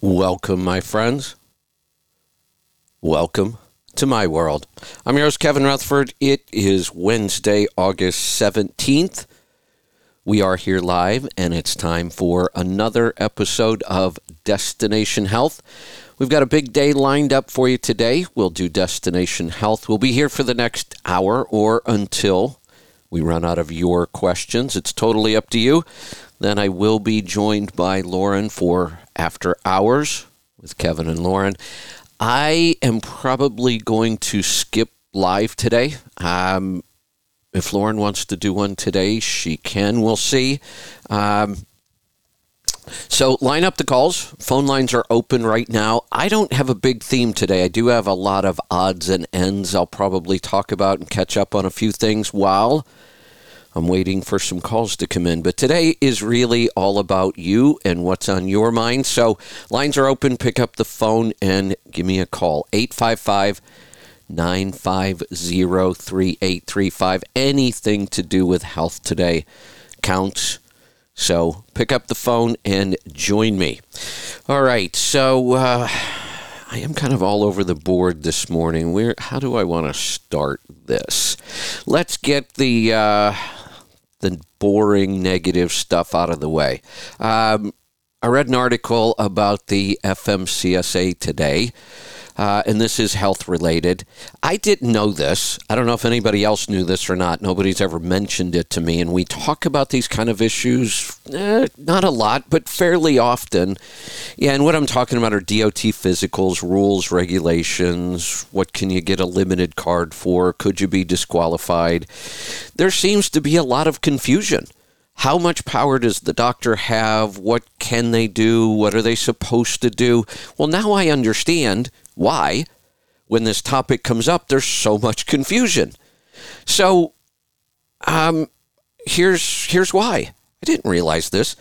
Welcome, my friends. Welcome to my world. I'm yours, Kevin Rutherford. It is Wednesday, August 17th. We are here live, and it's time for another episode of Destination Health. We've got a big day lined up for you today. We'll do Destination Health. We'll be here for the next hour or until we run out of your questions. It's totally up to you. Then I will be joined by Lauren for After Hours with Kevin and Lauren. I am probably going to skip live today. Um, if Lauren wants to do one today, she can. We'll see. Um, so line up the calls. Phone lines are open right now. I don't have a big theme today. I do have a lot of odds and ends I'll probably talk about and catch up on a few things while I'm waiting for some calls to come in. But today is really all about you and what's on your mind. So lines are open. Pick up the phone and give me a call. 855 950 3835. Anything to do with health today counts. So pick up the phone and join me. All right. So uh, I am kind of all over the board this morning. Where? How do I want to start this? Let's get the uh, the boring negative stuff out of the way. Um, I read an article about the FMCSA today. Uh, and this is health related. I didn't know this. I don't know if anybody else knew this or not. Nobody's ever mentioned it to me. And we talk about these kind of issues, eh, not a lot, but fairly often. Yeah, and what I'm talking about are DOT physicals, rules, regulations. What can you get a limited card for? Could you be disqualified? There seems to be a lot of confusion. How much power does the doctor have? What can they do? What are they supposed to do? Well, now I understand why, when this topic comes up, there's so much confusion. So, um, here's here's why. I didn't realize this.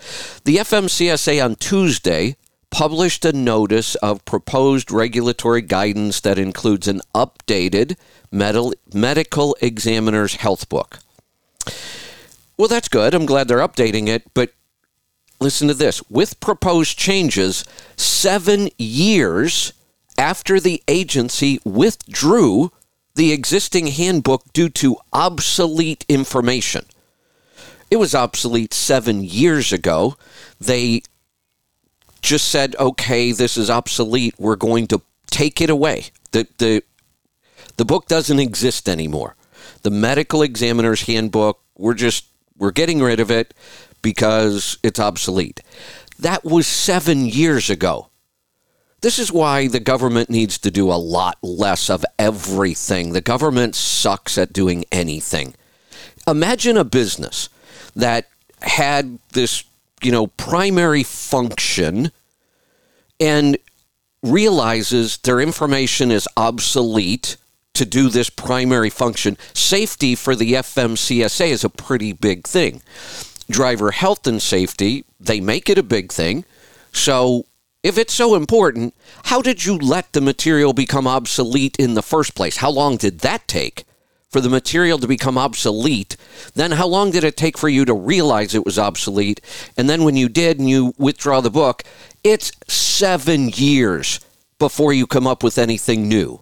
The FMCSA on Tuesday published a notice of proposed regulatory guidance that includes an updated medical medical examiner's health book. Well, that's good. I'm glad they're updating it, but listen to this. With proposed changes, 7 years after the agency withdrew the existing handbook due to obsolete information. It was obsolete seven years ago. They just said, okay, this is obsolete. We're going to take it away. The, the, the book doesn't exist anymore. The medical examiner's handbook, we're just, we're getting rid of it because it's obsolete. That was seven years ago. This is why the government needs to do a lot less of everything. The government sucks at doing anything. Imagine a business that had this, you know, primary function and realizes their information is obsolete to do this primary function. Safety for the FMCSA is a pretty big thing. Driver health and safety, they make it a big thing. So if it's so important, how did you let the material become obsolete in the first place? How long did that take for the material to become obsolete? Then how long did it take for you to realize it was obsolete? And then when you did and you withdraw the book, it's seven years before you come up with anything new.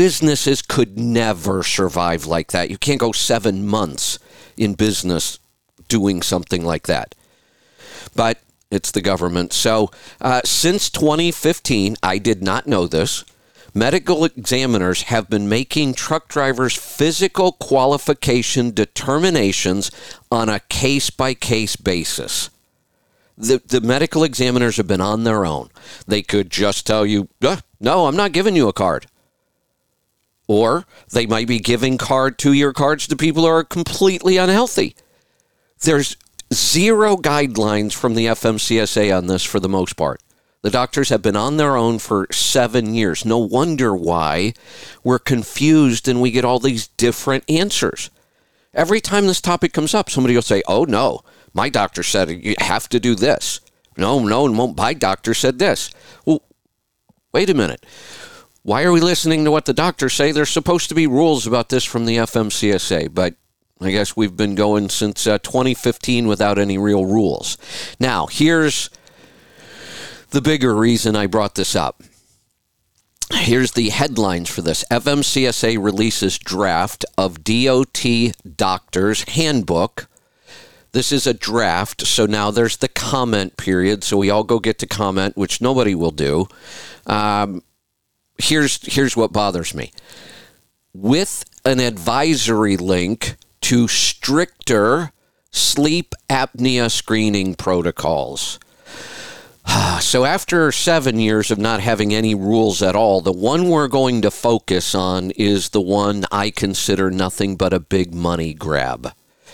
Businesses could never survive like that. You can't go seven months in business doing something like that. But it's the government. So uh, since 2015, I did not know this. Medical examiners have been making truck drivers' physical qualification determinations on a case by case basis. The, the medical examiners have been on their own. They could just tell you, no, I'm not giving you a card. Or they might be giving card two year cards to people who are completely unhealthy. There's zero guidelines from the FMCSA on this for the most part. The doctors have been on their own for seven years. No wonder why we're confused and we get all these different answers. Every time this topic comes up, somebody will say, Oh, no, my doctor said you have to do this. No, no, my doctor said this. Well, wait a minute. Why are we listening to what the doctors say? There's supposed to be rules about this from the FMCSA, but I guess we've been going since uh, 2015 without any real rules. Now, here's the bigger reason I brought this up. Here's the headlines for this FMCSA releases draft of DOT doctor's handbook. This is a draft, so now there's the comment period. So we all go get to comment, which nobody will do. Um, here's here's what bothers me. With an advisory link to stricter sleep apnea screening protocols. So, after seven years of not having any rules at all, the one we're going to focus on is the one I consider nothing but a big money grab.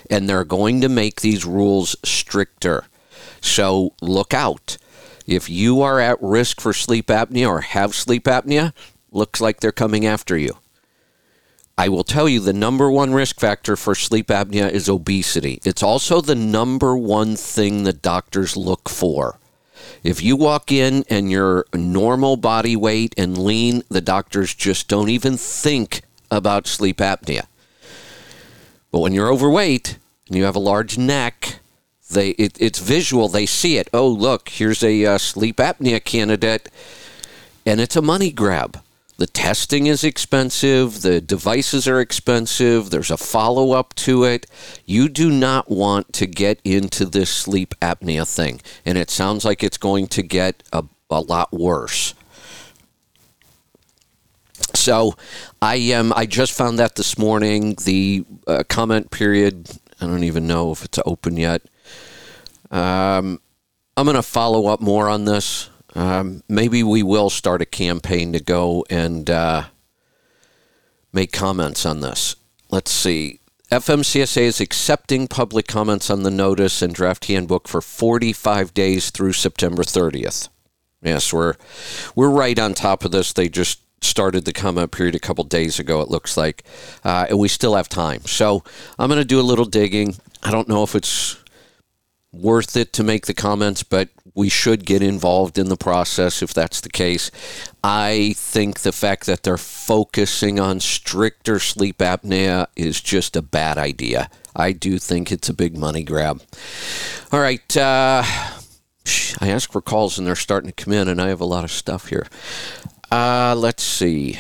And they're going to make these rules stricter. So, look out. If you are at risk for sleep apnea or have sleep apnea, looks like they're coming after you. I will tell you the number one risk factor for sleep apnea is obesity. It's also the number one thing that doctors look for. If you walk in and you're normal body weight and lean, the doctors just don't even think about sleep apnea. But when you're overweight and you have a large neck, they it, it's visual. They see it. Oh, look, here's a uh, sleep apnea candidate, and it's a money grab. The testing is expensive, the devices are expensive, there's a follow up to it. You do not want to get into this sleep apnea thing, and it sounds like it's going to get a, a lot worse. So, I am. Um, I just found that this morning. The uh, comment period. I don't even know if it's open yet. Um, I'm going to follow up more on this. Um, maybe we will start a campaign to go and uh, make comments on this. Let's see. FMCSA is accepting public comments on the notice and draft handbook for 45 days through September 30th. Yes, we're we're right on top of this. They just started the comment period a couple days ago. It looks like, uh, and we still have time. So I'm going to do a little digging. I don't know if it's worth it to make the comments, but we should get involved in the process if that's the case. I think the fact that they're focusing on stricter sleep apnea is just a bad idea. I do think it's a big money grab. All right. Uh, I ask for calls and they're starting to come in, and I have a lot of stuff here. Uh, let's see.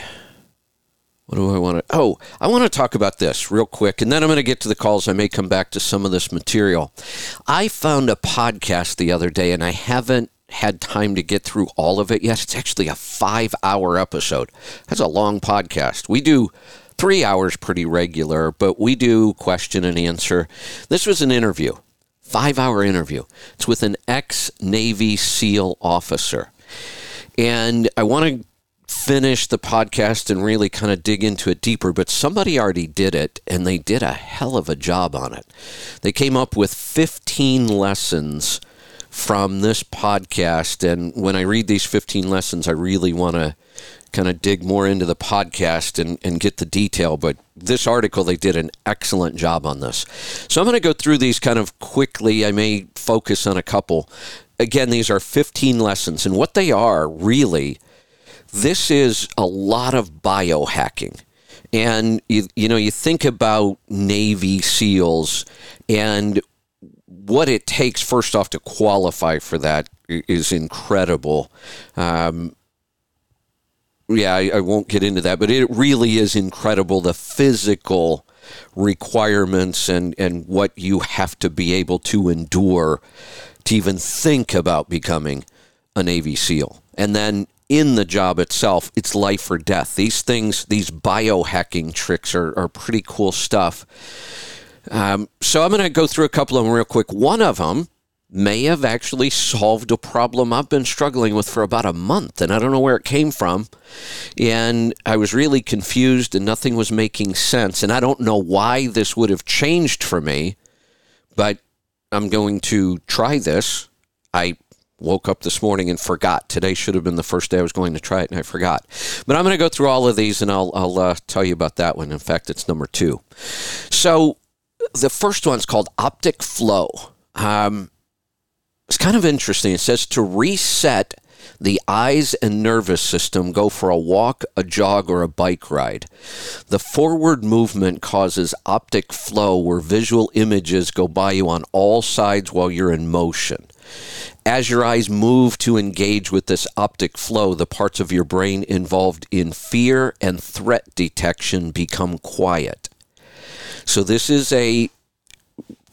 What do I want to? Oh, I want to talk about this real quick, and then I'm going to get to the calls. I may come back to some of this material. I found a podcast the other day, and I haven't had time to get through all of it yet. It's actually a five hour episode. That's a long podcast. We do three hours pretty regular, but we do question and answer. This was an interview, five hour interview. It's with an ex Navy SEAL officer. And I want to finish the podcast and really kind of dig into it deeper, but somebody already did it and they did a hell of a job on it. They came up with 15 lessons from this podcast. And when I read these 15 lessons, I really want to kind of dig more into the podcast and, and get the detail. But this article, they did an excellent job on this. So I'm going to go through these kind of quickly. I may focus on a couple. Again, these are 15 lessons, and what they are really this is a lot of biohacking. And you, you know, you think about Navy SEALs and what it takes first off to qualify for that is incredible. Um, yeah, I, I, won't get into that, but it really is incredible the physical requirements and, and what you have to be able to endure to even think about becoming a Navy SEAL. And then in the job itself, it's life or death. These things, these biohacking tricks are, are pretty cool stuff. Um, so I'm going to go through a couple of them real quick. One of them may have actually solved a problem I've been struggling with for about a month, and I don't know where it came from. And I was really confused, and nothing was making sense. And I don't know why this would have changed for me, but I'm going to try this. I woke up this morning and forgot. Today should have been the first day I was going to try it, and I forgot. But I'm going to go through all of these, and I'll, I'll uh, tell you about that one. In fact, it's number two. So the first one's called Optic Flow. Um, it's kind of interesting. It says to reset the eyes and nervous system go for a walk, a jog, or a bike ride. The forward movement causes optic flow where visual images go by you on all sides while you're in motion. As your eyes move to engage with this optic flow, the parts of your brain involved in fear and threat detection become quiet. So, this is a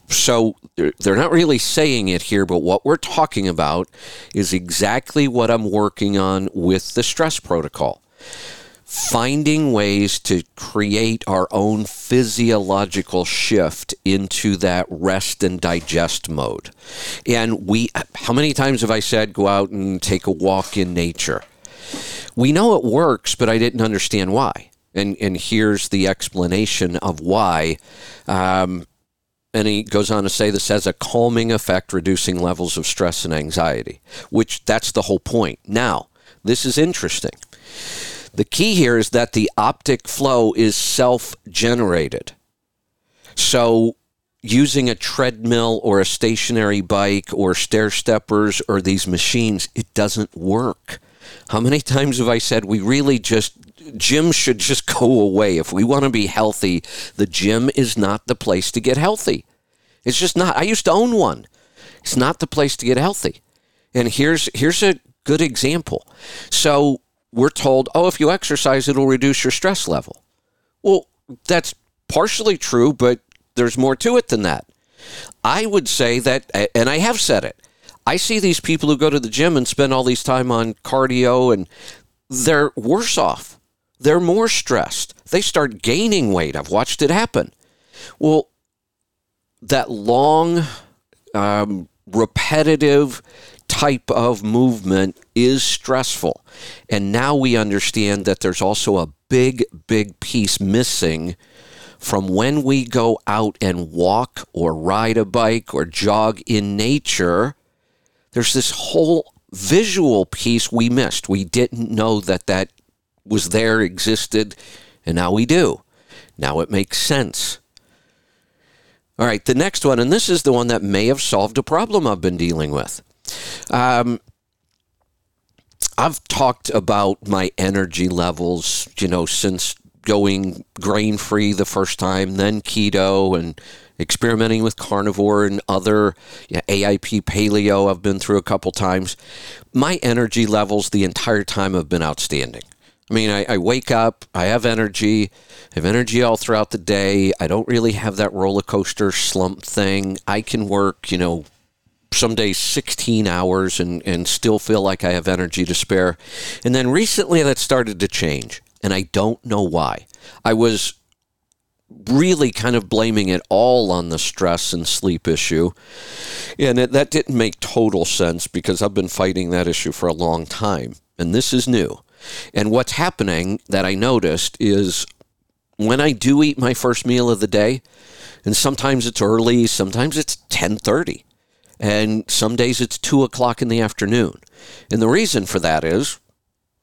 so they're not really saying it here, but what we're talking about is exactly what I'm working on with the stress protocol. Finding ways to create our own physiological shift into that rest and digest mode. And we, how many times have I said, go out and take a walk in nature? We know it works, but I didn't understand why. And, and here's the explanation of why. Um, and he goes on to say this has a calming effect, reducing levels of stress and anxiety, which that's the whole point. Now, this is interesting. The key here is that the optic flow is self generated. So, using a treadmill or a stationary bike or stair steppers or these machines, it doesn't work. How many times have I said we really just gym should just go away. If we want to be healthy, the gym is not the place to get healthy. It's just not. I used to own one. It's not the place to get healthy. And here's here's a good example. So we're told, oh, if you exercise, it'll reduce your stress level. Well, that's partially true, but there's more to it than that. I would say that, and I have said it. I see these people who go to the gym and spend all these time on cardio, and they're worse off they're more stressed. They start gaining weight. I've watched it happen. Well, that long, um, repetitive type of movement is stressful. And now we understand that there's also a big, big piece missing from when we go out and walk or ride a bike or jog in nature. There's this whole visual piece we missed. We didn't know that that was there, existed, and now we do. Now it makes sense. All right, the next one, and this is the one that may have solved a problem I've been dealing with. Um, I've talked about my energy levels, you know, since going grain free the first time, then keto, and experimenting with carnivore and other you know, AIP paleo. I've been through a couple times. My energy levels the entire time have been outstanding. I mean, I, I, wake up, I have energy, I have energy all throughout the day. I don't really have that roller coaster slump thing. I can work, you know, some days 16 hours and, and still feel like I have energy to spare. And then recently that started to change, and I don't know why. I was really kind of blaming it all on the stress and sleep issue. And it, that didn't make total sense because I've been fighting that issue for a long time. And this is new. And what's happening that I noticed is when I do eat my first meal of the day, and sometimes it's early, sometimes it's 1030, and some days it's 2 o'clock in the afternoon. And the reason for that is,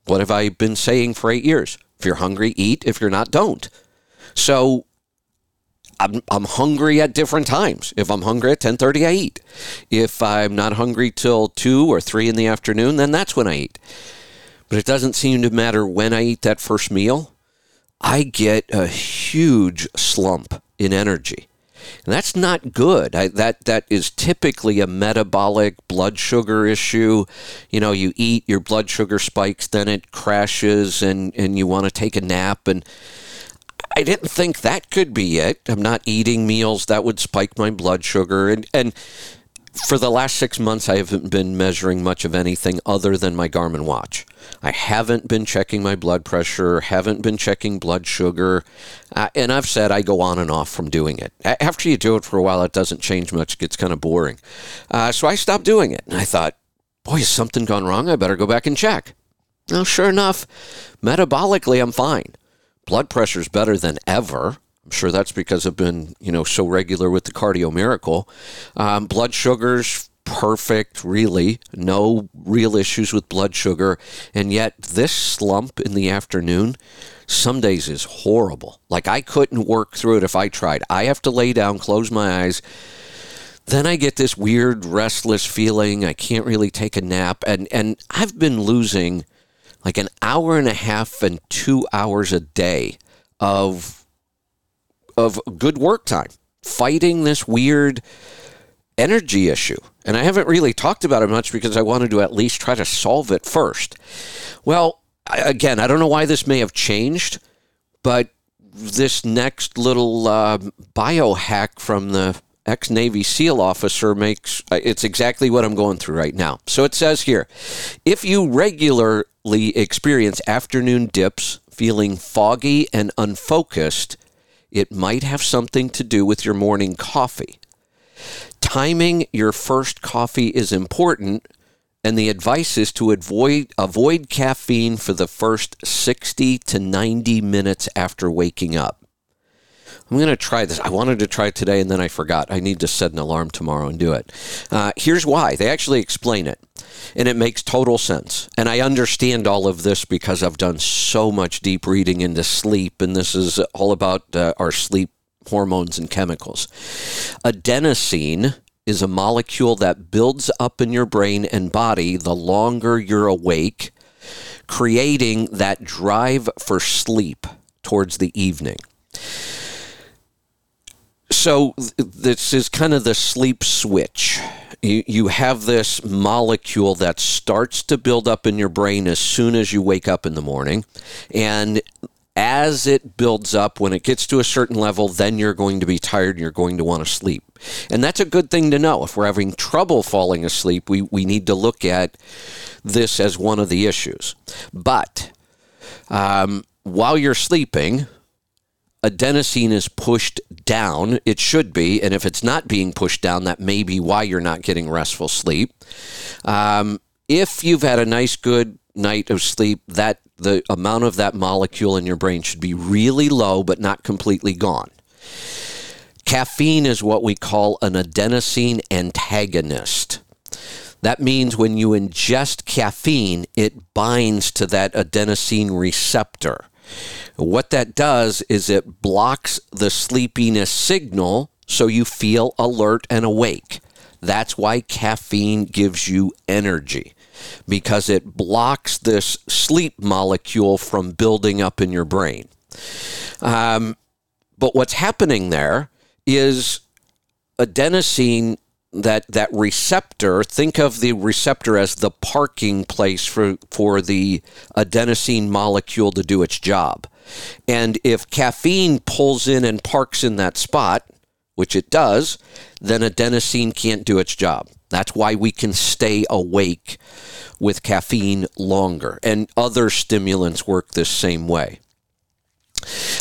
what have I been saying for eight years? If you're hungry, eat. If you're not, don't. So I'm, I'm hungry at different times. If I'm hungry at 10:30, I eat. If I'm not hungry till 2 or 3 in the afternoon, then that's when I eat but it doesn't seem to matter when I eat that first meal. I get a huge slump in energy. And that's not good. I, that that is typically a metabolic blood sugar issue. You know, you eat, your blood sugar spikes, then it crashes, and and you want to take a nap. And I didn't think that could be it. I'm not eating meals that would spike my blood sugar, and and for the last six months, I haven't been measuring much of anything other than my Garmin watch. I haven't been checking my blood pressure, haven't been checking blood sugar, uh, and I've said I go on and off from doing it. After you do it for a while, it doesn't change much, it gets kind of boring. Uh, so I stopped doing it, and I thought, boy, has something gone wrong? I better go back and check. Well, sure enough, metabolically, I'm fine. Blood pressure's better than ever. I'm sure that's because I've been, you know, so regular with the cardio miracle. Um, blood sugars perfect, really. No real issues with blood sugar. And yet, this slump in the afternoon, some days is horrible. Like, I couldn't work through it if I tried. I have to lay down, close my eyes. Then I get this weird, restless feeling. I can't really take a nap. And, and I've been losing like an hour and a half and two hours a day of of good work time, fighting this weird energy issue. And I haven't really talked about it much because I wanted to at least try to solve it first. Well, again, I don't know why this may have changed, but this next little uh, biohack from the ex Navy SEAL officer makes uh, it's exactly what I'm going through right now. So it says here if you regularly experience afternoon dips, feeling foggy and unfocused, it might have something to do with your morning coffee. Timing your first coffee is important, and the advice is to avoid, avoid caffeine for the first 60 to 90 minutes after waking up. I'm going to try this. I wanted to try it today and then I forgot. I need to set an alarm tomorrow and do it. Uh, here's why. They actually explain it, and it makes total sense. And I understand all of this because I've done so much deep reading into sleep, and this is all about uh, our sleep hormones and chemicals. Adenosine is a molecule that builds up in your brain and body the longer you're awake, creating that drive for sleep towards the evening so this is kind of the sleep switch. You, you have this molecule that starts to build up in your brain as soon as you wake up in the morning. And as it builds up, when it gets to a certain level, then you're going to be tired and you're going to want to sleep. And that's a good thing to know. If we're having trouble falling asleep, we, we need to look at this as one of the issues. But um, while you're sleeping, adenosine is pushed down. It should be. And if it's not being pushed down, that may be why you're not getting restful sleep. Um, if you've had a nice, good night of sleep, that the amount of that molecule in your brain should be really low, but not completely gone. Caffeine is what we call an adenosine antagonist. That means when you ingest caffeine, it binds to that adenosine receptor. What that does is it blocks the sleepiness signal so you feel alert and awake. That's why caffeine gives you energy because it blocks this sleep molecule from building up in your brain. Um, but what's happening there is adenosine that that receptor think of the receptor as the parking place for for the adenosine molecule to do its job. And if caffeine pulls in and parks in that spot which it does then adenosine can't do its job. That's why we can stay awake with caffeine longer. And other stimulants work this same way.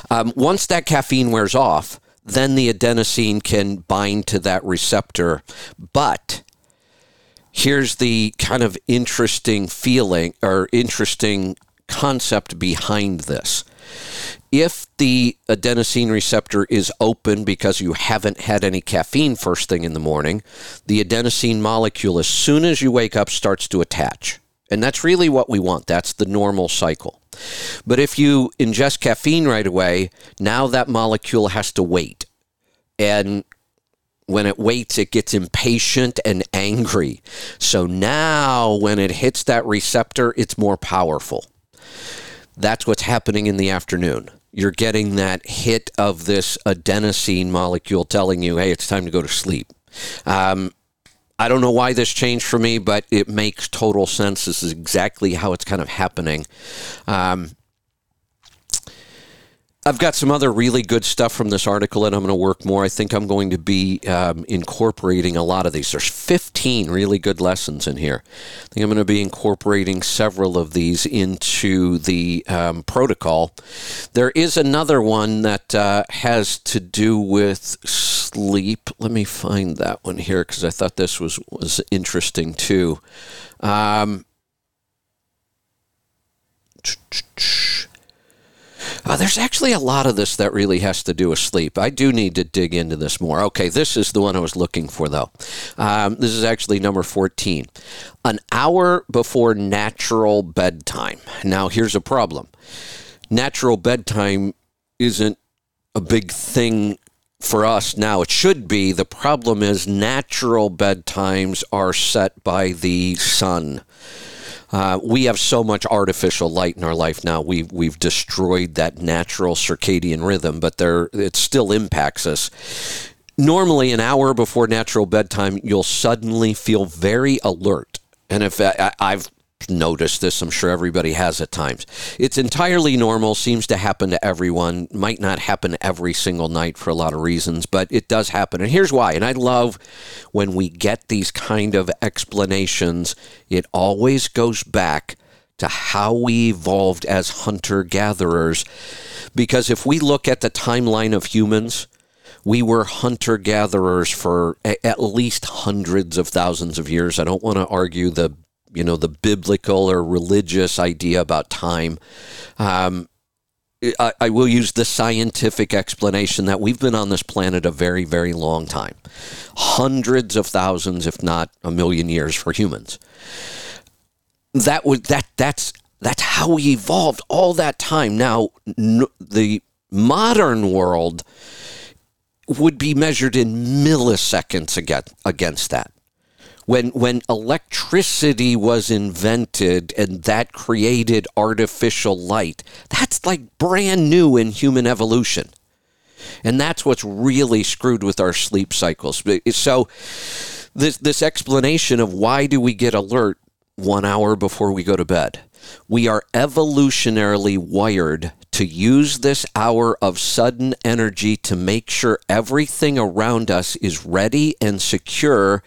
Um, once that caffeine wears off then the adenosine can bind to that receptor. But here's the kind of interesting feeling or interesting concept behind this. If the adenosine receptor is open because you haven't had any caffeine first thing in the morning, the adenosine molecule, as soon as you wake up, starts to attach. And that's really what we want. That's the normal cycle. But if you ingest caffeine right away, now that molecule has to wait. And when it waits, it gets impatient and angry. So now, when it hits that receptor, it's more powerful. That's what's happening in the afternoon. You're getting that hit of this adenosine molecule telling you, hey, it's time to go to sleep. Um, I don't know why this changed for me, but it makes total sense. This is exactly how it's kind of happening. Um, I've got some other really good stuff from this article, and I'm going to work more. I think I'm going to be um, incorporating a lot of these. There's 15 really good lessons in here. I think I'm going to be incorporating several of these into the um, protocol. There is another one that uh, has to do with sleep. Let me find that one here because I thought this was was interesting too. Um, uh, there's actually a lot of this that really has to do with sleep. I do need to dig into this more. Okay, this is the one I was looking for, though. Um, this is actually number 14. An hour before natural bedtime. Now, here's a problem natural bedtime isn't a big thing for us now. It should be. The problem is natural bedtimes are set by the sun. Uh, we have so much artificial light in our life now. We've we've destroyed that natural circadian rhythm, but there it still impacts us. normally an hour before natural bedtime, you'll suddenly feel very alert. And if I, I've noticed this, I'm sure everybody has at times. It's entirely normal, seems to happen to everyone, might not happen every single night for a lot of reasons, but it does happen. And here's why. And I love when we get these kind of explanations, it always goes back to how we evolved as hunter gatherers. Because if we look at the timeline of humans, we were hunter gatherers for at least hundreds of thousands of years. I don't want to argue the you know the biblical or religious idea about time. Um, I, I will use the scientific explanation that we've been on this planet a very, very long time hundreds of thousands, if not a million years for humans. That would that that's that's how we evolved all that time. Now, n- the modern world would be measured in milliseconds against, against that. When, when electricity was invented and that created artificial light, that's like brand new in human evolution. And that's what's really screwed with our sleep cycles. So, this, this explanation of why do we get alert one hour before we go to bed? We are evolutionarily wired to use this hour of sudden energy to make sure everything around us is ready and secure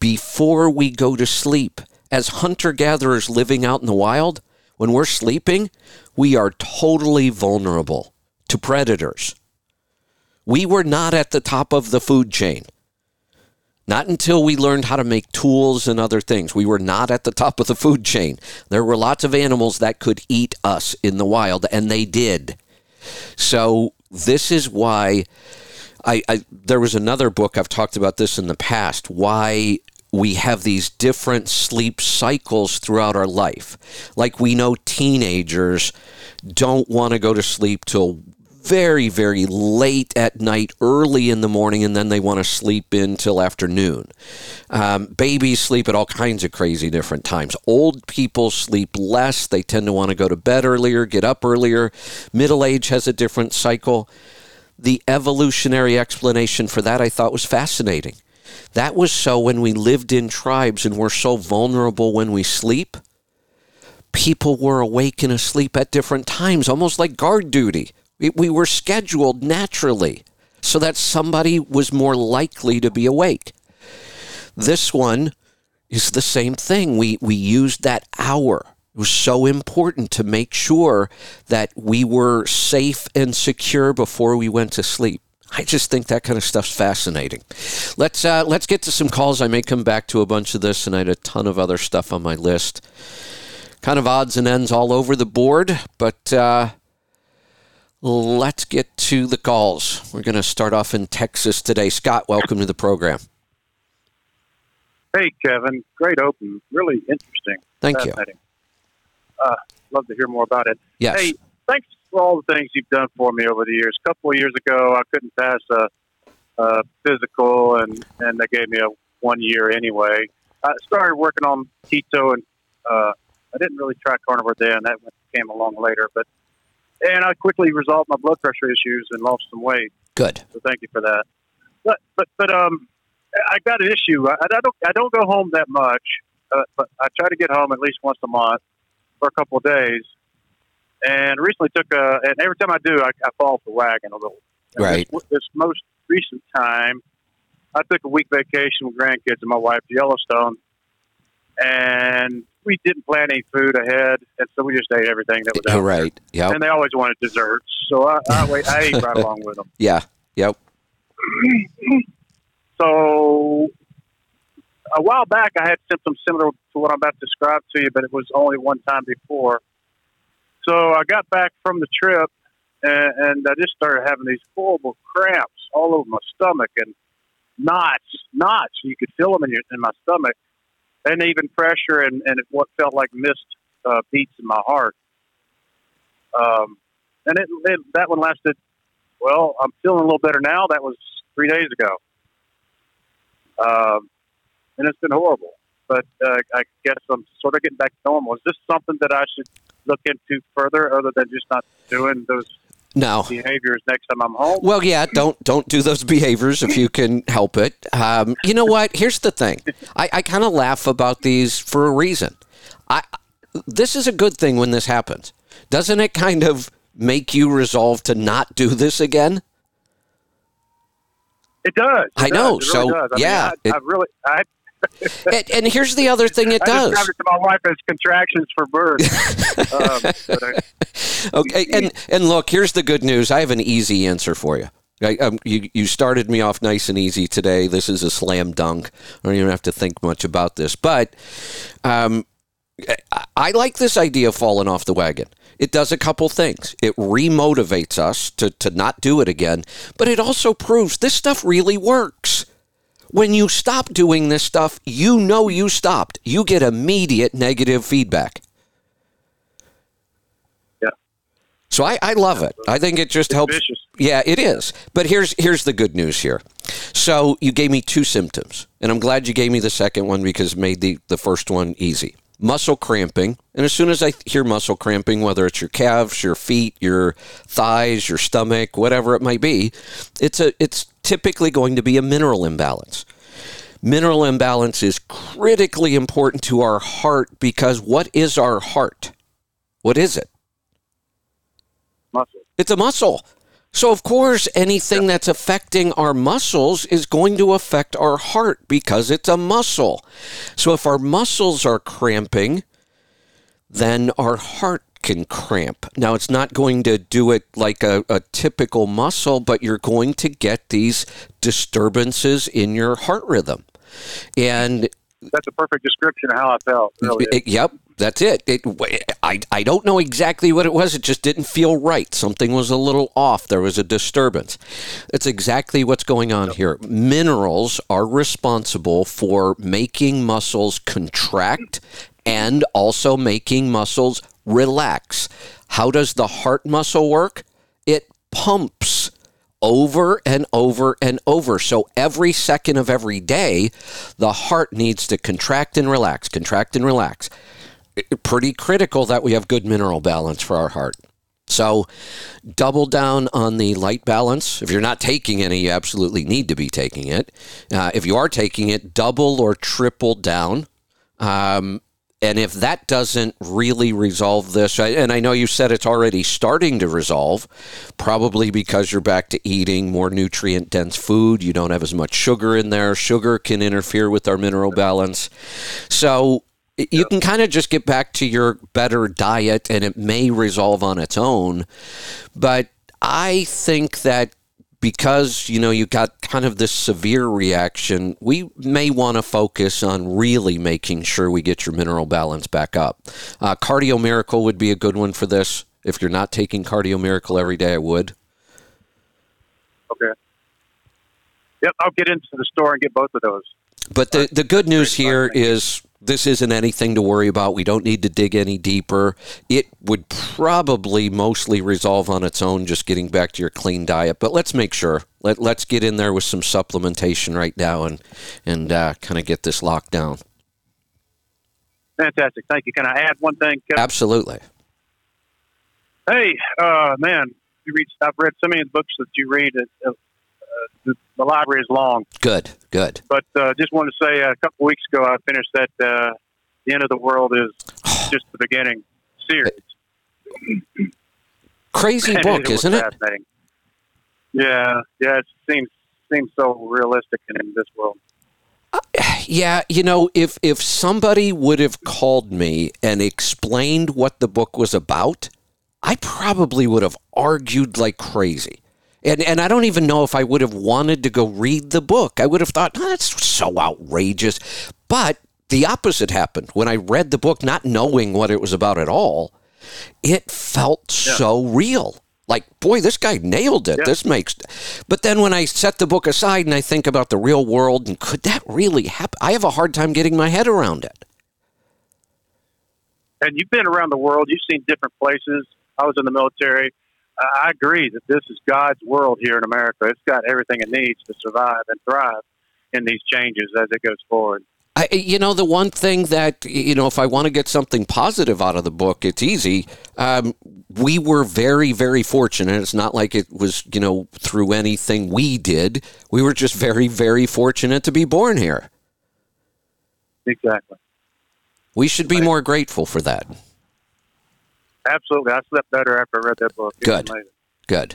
before we go to sleep. As hunter gatherers living out in the wild, when we're sleeping, we are totally vulnerable to predators. We were not at the top of the food chain. Not until we learned how to make tools and other things. We were not at the top of the food chain. There were lots of animals that could eat us in the wild, and they did. So, this is why I, I there was another book I've talked about this in the past. Why we have these different sleep cycles throughout our life. Like we know teenagers don't want to go to sleep till very, very late at night, early in the morning, and then they want to sleep in till afternoon. Um, babies sleep at all kinds of crazy different times. Old people sleep less. They tend to want to go to bed earlier, get up earlier. Middle age has a different cycle. The evolutionary explanation for that I thought was fascinating. That was so when we lived in tribes and we're so vulnerable when we sleep people were awake and asleep at different times, almost like guard duty. We were scheduled naturally so that somebody was more likely to be awake. This one is the same thing. We, we used that hour. It was so important to make sure that we were safe and secure before we went to sleep. I just think that kind of stuff's fascinating. Let's uh, let's get to some calls. I may come back to a bunch of this, and I had a ton of other stuff on my list. Kind of odds and ends all over the board, but uh, Let's get to the calls. We're going to start off in Texas today. Scott, welcome to the program. Hey, Kevin. Great open. Really interesting. Thank you. Uh, love to hear more about it. Yes. Hey, thanks for all the things you've done for me over the years. A couple of years ago, I couldn't pass a, a physical, and, and they gave me a one year anyway. I started working on keto, and uh, I didn't really try carnivore then. That came along later, but and I quickly resolved my blood pressure issues and lost some weight. Good. So thank you for that. But but but um, I got an issue. I, I don't I don't go home that much, uh, but I try to get home at least once a month for a couple of days. And recently took a, and every time I do, I, I fall off the wagon a little. And right. This, this most recent time, I took a week vacation with grandkids and my wife to Yellowstone, and we didn't plan any food ahead, and so we just ate everything that was out right. Yeah. And they always wanted desserts, so I, I, wait, I ate right along with them. Yeah. Yep. so a while back, I had symptoms similar to what I'm about to describe to you, but it was only one time before. So I got back from the trip, and, and I just started having these horrible cramps all over my stomach and knots, knots. You could feel them in, your, in my stomach and even pressure and, and what felt like missed uh, beats in my heart. Um, and it, it, that one lasted. Well, I'm feeling a little better now. That was three days ago, um, and it's been horrible. But uh, I guess I'm sort of getting back to normal. Is this something that I should look into further, other than just not doing those No. behaviors next time I'm home. Well, yeah, don't don't do those behaviors if you can help it. Um, you know what? Here's the thing. I, I kind of laugh about these for a reason. I this is a good thing when this happens. Doesn't it kind of make you resolve to not do this again? It does. It I know. does. It really So, does. I yeah, mean, it- I, I really, I, And, and here's the other thing it I does. it to my wife as contractions for birth. um, I, Okay, and and look, here's the good news. I have an easy answer for you. I, um, you you started me off nice and easy today. This is a slam dunk. I don't even have to think much about this. But um, I, I like this idea of falling off the wagon. It does a couple things. It remotivates us to, to not do it again, but it also proves this stuff really works. When you stop doing this stuff, you know you stopped. You get immediate negative feedback. Yeah. So I, I love it. I think it just helps. vicious. Yeah, it is. But here's here's the good news here. So you gave me two symptoms, and I'm glad you gave me the second one because it made the, the first one easy. Muscle cramping, and as soon as I hear muscle cramping, whether it's your calves, your feet, your thighs, your stomach, whatever it might be, it's a it's typically going to be a mineral imbalance. Mineral imbalance is critically important to our heart because what is our heart? What is it? muscle. It's a muscle. So, of course, anything that's affecting our muscles is going to affect our heart because it's a muscle. So, if our muscles are cramping, then our heart can cramp. Now, it's not going to do it like a, a typical muscle, but you're going to get these disturbances in your heart rhythm. And That's a perfect description of how I felt. Really. it- yep, that's it. it. I, I don't know exactly what it was. It just didn't feel right. Something was a little off. There was a disturbance. That's exactly what's going on here. Minerals are responsible for making muscles contract and also making muscles relax. How does the heart muscle work? It pumps over and over and over. So every second of every day, the heart needs to contract and relax, contract and relax. Pretty critical that we have good mineral balance for our heart. So double down on the Lyte Balance. If you're not taking any, you absolutely need to be taking it. Uh, if you are taking it, double or triple down. Um, and if that doesn't really resolve this, and I know you said it's already starting to resolve, probably because you're back to eating more nutrient dense food. You don't have as much sugar in there. Sugar can interfere with our mineral balance. So you can kind of just get back to your better diet and it may resolve on its own. But I think that because you know you got kind of this severe reaction, we may want to focus on really making sure we get your mineral balance back up. Uh, Cardio Miracle would be a good one for this. If you're not taking Cardio Miracle every day, I would. Okay. Yep, I'll get into the store and get both of those. But the, the good news here is this isn't anything to worry about. We don't need to dig any deeper. It would probably mostly resolve on its own, just getting back to your clean diet. But let's make sure. Let, let's get in there with some supplementation right now and, and uh, kind of get this locked down. Fantastic. Thank you. Can I add one thing? Kevin? Absolutely. Hey, uh, man, you read. I've read so many books that you read. Uh, uh, the, library is long, Good, good. but uh, just wanted to say a couple weeks ago I finished that. Uh, the end of the world is just the beginning series. Crazy And book, isn't it? Yeah, yeah. It seems seems so realistic in, in this world. Yeah, you know, if if somebody would have called me and explained what the book was about, I probably would have argued like crazy. And and I don't even know if I would have wanted to go read the book. I would have thought, oh, that's so outrageous. But the opposite happened. When I read the book not knowing what it was about at all, it felt so real. Like, boy, this guy nailed it. Yeah. This makes. But then when I set the book aside and I think about the real world and could that really happen? I have a hard time getting my head around it. And you've been around the world. You've seen different places. I was in the military. I agree that this is God's world here in America. It's got everything it needs to survive and thrive in these changes as it goes forward. I, I, you know, the one thing that, you know, if I want to get something positive out of the book, it's easy. Um, we were very, very fortunate. It's not like it was, you know, through anything we did. We were just very, very fortunate to be born here. Exactly. We should be more grateful for that. Absolutely. I slept better after I read that book. It Good. Good.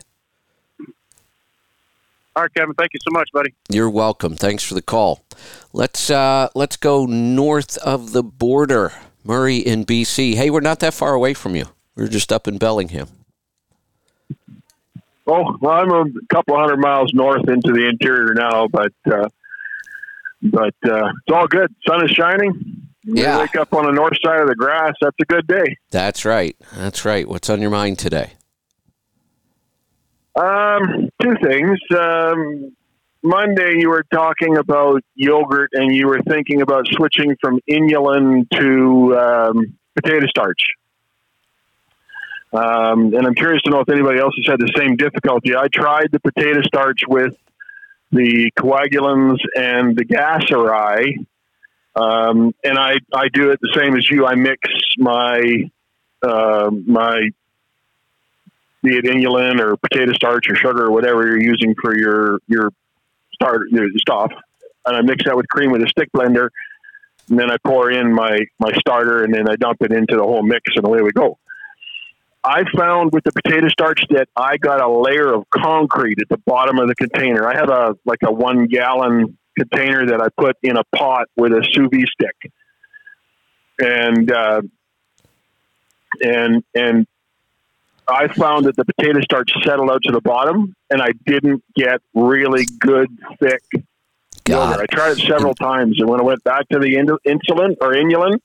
All right, Kevin. Thank you so much, buddy. You're welcome. Thanks for the call. Let's uh, let's go north of the border, Murray in BC. Hey, we're not that far away from you. We're just up in Bellingham. Oh, well, I'm a couple hundred miles north into the interior now, but uh, but uh, it's all good. Sun is shining. Yeah. wake up on the north side of the grass. That's a good day. That's right. That's right. What's on your mind today? Um, two things. Um, Monday, you were talking about yogurt, and you were thinking about switching from inulin to um, potato starch. Um, and I'm curious to know if anybody else has had the same difficulty. I tried the potato starch with the coagulans and the gasseri, um, and I, I do it the same as you. I mix my uh, my be it inulin or potato starch or sugar or whatever you're using for your your start your stuff, and I mix that with cream with a stick blender, and then I pour in my my starter, and then I dump it into the whole mix, and away we go. I found with the potato starch that I got a layer of concrete at the bottom of the container. I have a like a one gallon container that I put in a pot with a sous vide stick, and uh, and and I found that the potato starch settled out to the bottom, and I didn't get really good thick yogurt. I tried it several times, and when I went back to the insulin or inulin,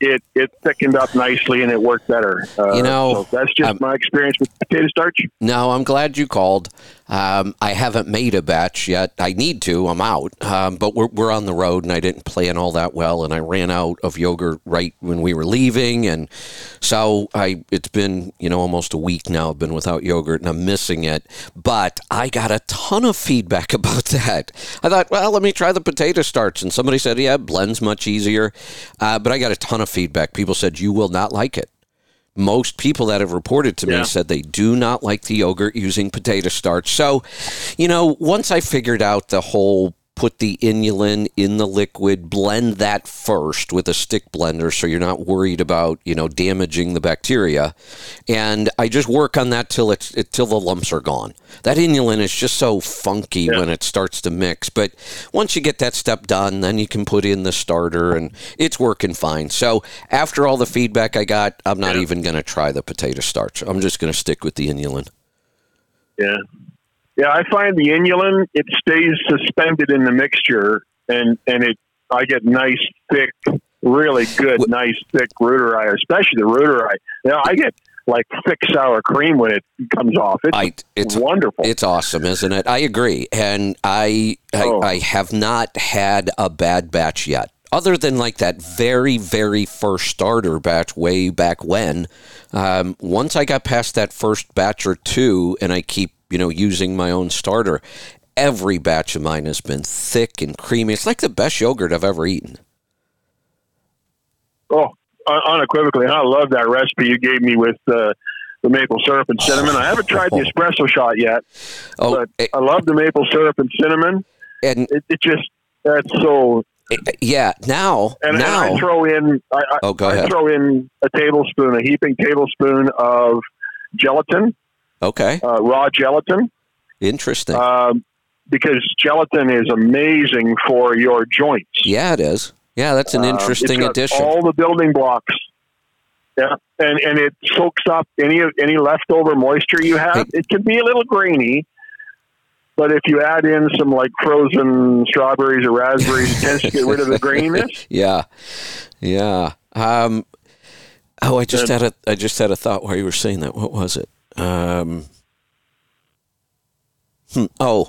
it it thickened up nicely and it worked better. Uh, You know, so that's just um, my experience with potato starch. No, I'm glad you called. Um, I haven't made a batch yet. I need to. I'm out. Um, but we're, we're on the road, and I didn't plan all that well, and I ran out of yogurt right when we were leaving, and so I. It's been you know almost a week now. I've been without yogurt, and I'm missing it. But I got a ton of feedback about that. I thought, well, let me try the potato starch, and somebody said, yeah, blends much easier. Uh, but I got a ton of feedback. People said you will not like it most people that have reported to me Yeah. said they do not like the yogurt using potato starch. So, you know, once I figured out the whole put the inulin in the liquid, blend that first with a stick blender so you're not worried about, you know, damaging the bacteria. And I just work on that till it's it, till the lumps are gone. That inulin is just so funky Yeah. when it starts to mix, but once you get that step done, then you can put in the starter and it's working fine. So, after all the feedback I got, I'm not Yeah. even going to try the potato starch. I'm just going to stick with the inulin. Yeah, yeah. I find the inulin it stays suspended in the mixture, and and it I get nice thick, really good, Wh- nice thick reuteri, especially the reuteri. You know, I get like thick sour cream when it comes off. It's I it's wonderful. It's awesome, isn't it? I agree, and I I, Oh. I have not had a bad batch yet, other than like that very very first starter batch way back when. Um, once I got past that first batch or two, and I keep you know using my own starter, every batch of mine has been thick and creamy. It's like the best yogurt I've ever eaten. Oh, unequivocally, and I love that recipe you gave me with uh, the maple syrup and cinnamon. I haven't tried the espresso shot yet, Oh, but eh, I love the maple syrup and cinnamon. and It, it just that's so. yeah, now And, and now. I throw in I, I, oh, go I ahead. throw in a tablespoon, a heaping tablespoon of gelatin, Okay, uh, raw gelatin, interesting. um, because gelatin is amazing for your joints. yeah, it is. Yeah, that's an Um, interesting it's got addition. All the building blocks. Yeah, and and it soaks up any any leftover moisture you have. Hey. It can be a little grainy, but if you add in some like frozen strawberries or raspberries, it tends to get rid of the graininess. Yeah, yeah. Um, oh, I just Good. had a I just had a thought while you were saying that. What was it? Um, hmm, oh,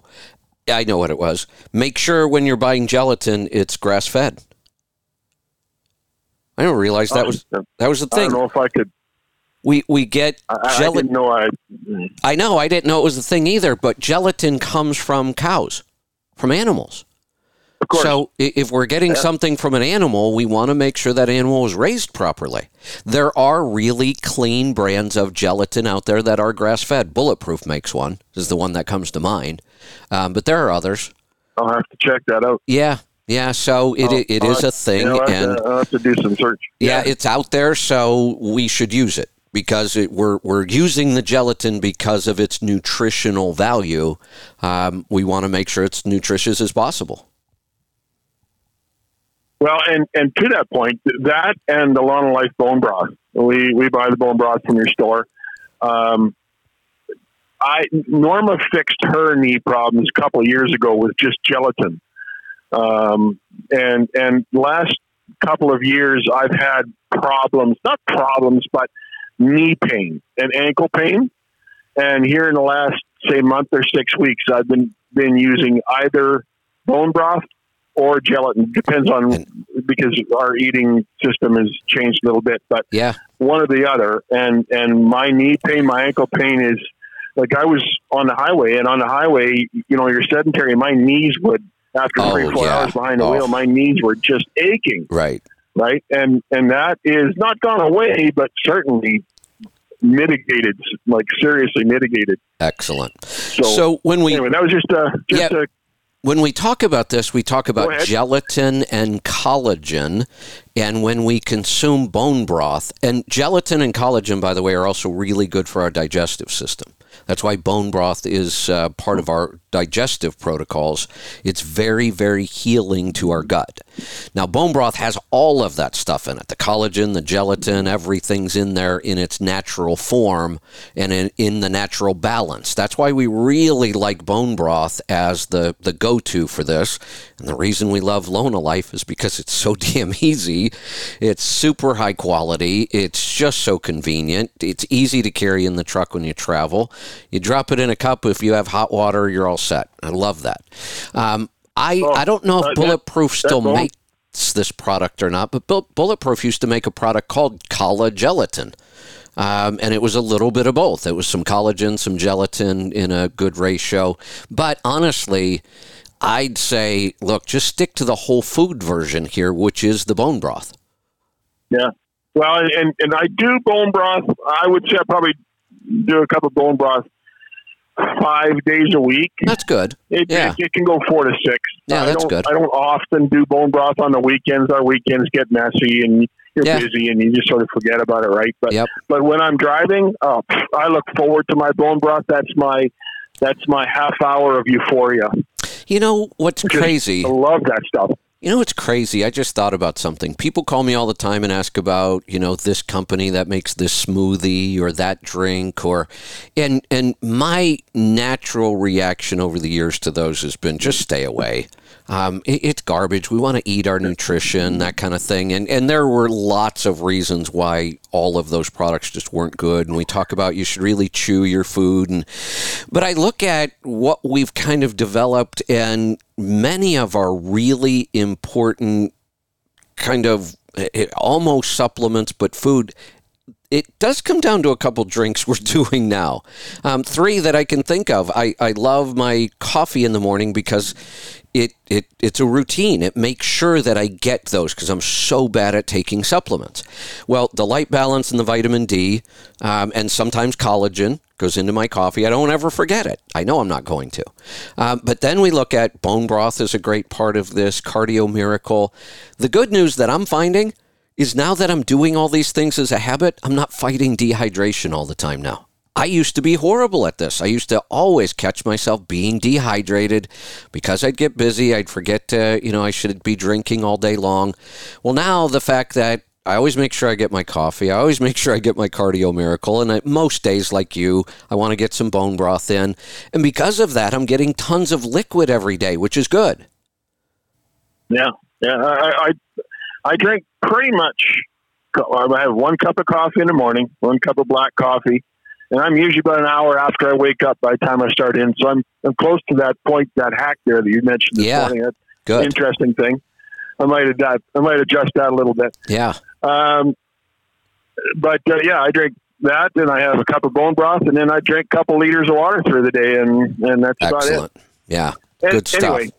I know what it was. Make sure when you're buying gelatin, it's grass fed. I didn't realize that was that was the thing. I don't know if I could. We we get I, I gelatin. didn't know I. I know I didn't know it was the thing either, but gelatin comes from cows, from animals. So if we're getting something from an animal, we want to make sure that animal was raised properly. There are really clean brands of gelatin out there that are grass fed. Bulletproof makes one, This is the one that comes to mind. Um, but there are others. I'll have to check that out. Yeah, yeah. So it, it I'll a thing, yeah, I'll have, and to, I'll have to do some search. yeah, it's out there, so we should use it because it, we're we're using the gelatin because of its nutritional value. Um, we want to make sure it's nutritious as possible. Well, and and to that point, that and the LonoLife bone broth. We we buy the bone broth from your store. Um, I Norma fixed her knee problems a couple of years ago with just gelatin. Um, and and last couple of years, I've had problems, not problems, but knee pain and ankle pain. And here in the last say month or six weeks, I've been been using either bone broth or gelatin. Depends on because our eating system has changed a little bit, but Yeah, one or the other. And and my knee pain, my ankle pain is like I was on the highway, and on the highway, you know, you're sedentary. My knees would after Oh, three four yeah. hours behind the Oh. wheel, my knees were just aching. right. Right, and and that is not gone away, but certainly mitigated, like seriously mitigated. Excellent. So, So when we anyway, that was just a just Yeah. a when we talk about this, we talk about gelatin and collagen. And when we consume bone broth, and gelatin and collagen, by the way, are also really good for our digestive system. That's why bone broth is uh, part of our digestive protocols. It's very, very healing to our gut. Now, bone broth has all of that stuff in it the collagen, the gelatin, everything's in there in its natural form and in, in the natural balance. That's why we really like bone broth as the, the go to for this. And the reason we love LonoLife is because it's so damn easy. It's super high quality. It's just so convenient. It's easy to carry in the truck when you travel. You drop it in a cup. If you have hot water, you're all set. I love that. Um, I, Oh, I don't know uh, if that- Bulletproof still makes this product or not, but Bulletproof used to make a product called CollaGelatin. Um, and it was a little bit of both. It was some collagen, some gelatin in a good ratio. But honestly, I'd say, look, just stick to the whole food version here, which is the bone broth. Yeah. Well, and, and, and I do bone broth. I would say I probably do a cup of bone broth five days a week. That's good. It, Yeah. it, it can go four to six. Yeah, I that's don't, good. I don't often do bone broth on the weekends. Our weekends get messy and you're Yeah. busy and you just sort of forget about it, right? But Yep. but when I'm driving, oh, I look forward to my bone broth. That's my that's my half hour of euphoria. You know what's Just- crazy? I love that stuff. You know it's crazy? I just thought about something. People call me all the time and ask about, you know, this company that makes this smoothie or that drink or and and my natural reaction over the years to those has been just stay away. Um, it, it's garbage. We want to eat our nutrition, that kind of thing. And and there were lots of reasons why all of those products just weren't good. And we talk about you should really chew your food. And but I look at what we've kind of developed, and many of our really important kind of eh, almost supplements, but food. It does come down to a couple drinks we're doing now. Um, three that I can think of. I, I love my coffee in the morning because it, it it's a routine. It makes sure that I get those because I'm so bad at taking supplements. Well, the Lyte Balance and the vitamin D, um, and sometimes collagen goes into my coffee. I don't ever forget it. I know I'm not going to. Um, but then we look at bone broth is a great part of this. Cardio Miracle. The good news that I'm finding is now that I'm doing all these things as a habit, I'm not fighting dehydration all the time now. I used to be horrible at this. I used to always catch myself being dehydrated because I'd get busy. I'd forget to, you know, I should be drinking all day long. Well, now the fact that I always make sure I get my coffee. I always make sure I get my cardio miracle. And I, most days, like you, I want to get some bone broth in. And because of that, I'm getting tons of liquid every day, which is good. Yeah, yeah. I, I I drink pretty much. I have one cup of coffee in the morning, one cup of black coffee, and I'm usually about an hour after I wake up by the time I start in. So I'm I'm close to that point, that hack there that you mentioned this Yeah. morning. That's Good. interesting thing. I might adapt. I might adjust that a little bit. Yeah. Um, but uh, yeah, I drink that, and I have a cup of bone broth, and then I drink a couple liters of water through the day, and and that's about it. Excellent. Yeah. And Good stuff. Anyway,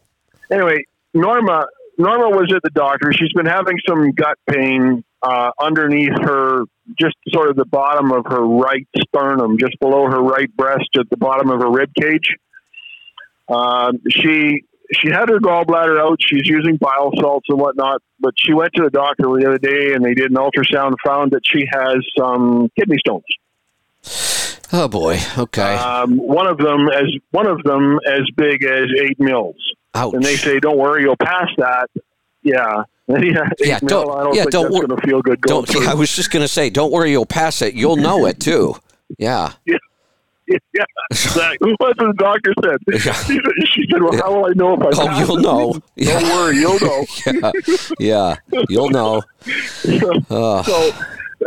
anyway, Norma Norma was at the doctor. She's been having some gut pain uh, underneath her, just sort of the bottom of her right sternum, just below her right breast, at the bottom of her rib cage. Um, she she had her gallbladder out. She's using bile salts and whatnot, but she went to the doctor the other day and they did an ultrasound, found that she has some kidney stones. Oh boy. Okay. Um, one of them as one of them as big as eight mils. Ouch. And they say, "Don't worry, you'll pass that." Yeah. yeah, Yeah, don't- I don't yeah, think don't wor- going to feel good. Don't. Yeah, I was just gonna say, don't worry, you'll pass it. You'll know it too. Yeah. through- yeah, exactly. That's what the doctor said. Yeah. She said, "Well, how will I know if I Oh, you'll it?" know. Don't Yeah. worry, you'll know. Yeah. Yeah. You'll know. Uh, So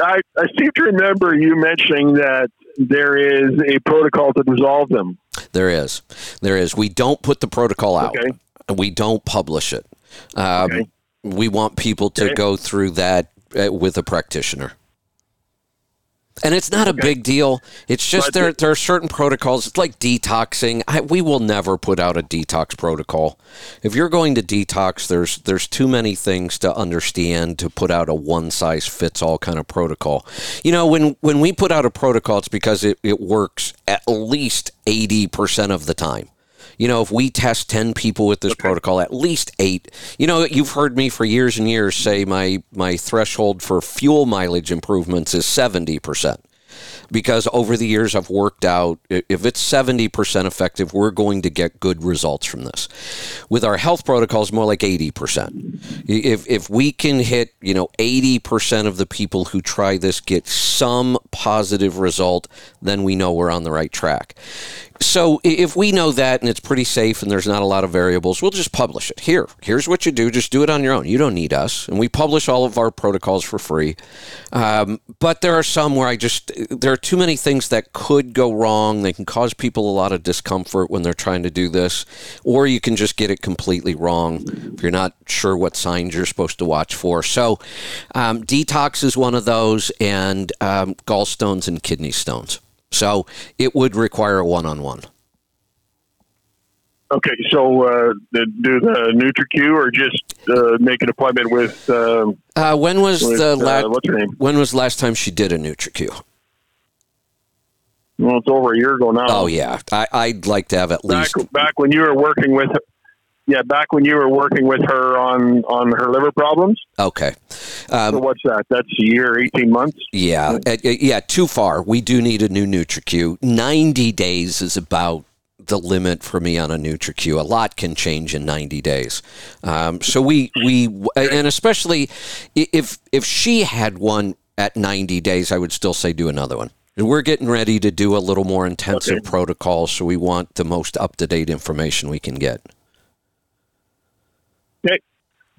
I, I seem to remember you mentioning that there is a protocol to resolve them. There is. There is. We don't put the protocol out. Okay. We don't publish it. Um, Okay. We want people to Okay. go through that uh, with a practitioner. And it's not a big deal. It's just But there. the- There are certain protocols. It's like detoxing. I, we will never put out a detox protocol. If you're going to detox, there's there's too many things to understand to put out a one size fits all kind of protocol. You know, when when we put out a protocol, it's because it, it works at least eighty percent of the time. You know, if we test 10 people with this protocol, at least eight, you know, you've heard me for years and years say my, my threshold for fuel mileage improvements is 70%. Because over the years I've worked out if it's 70% effective, we're going to get good results from this. With our health protocols, more like 80%. If, if we can hit, you know, 80% of the people who try this get some positive result, then we know we're on the right track. So if we know that and it's pretty safe and there's not a lot of variables, we'll just publish it. Here, here's what you do. Just do it on your own. You don't need us. And we publish all of our protocols for free. Um, but there are some where I just, there are too many things that could go wrong. They can cause people a lot of discomfort when they're trying to do this. Or you can just get it completely wrong if you're not sure what signs you're supposed to watch for. So um, detox is one of those, and um, gallstones and kidney stones. So it would require a one-on-one. Okay, so uh, do the NutriQ or just uh, make an appointment with, uh, Uh, when was with the uh, last? what's her name? when was the last time she did a NutriQ? Well, it's over a year ago now. Oh yeah, I, I'd like to have at back least. back when you were working with, yeah, back when you were working with her on on her liver problems. Okay, So um, what's that? That's a year, eighteen months. yeah, uh, yeah, too far. We do need a new NutriQ. Ninety days is about the limit for me on a NutriQ. A lot can change in 90 days. Um, so we we and especially if if she had one at 90 days, I would still say do another one. We're getting ready to do a little more intensive Okay. protocol, so we want the most up to date information we can get.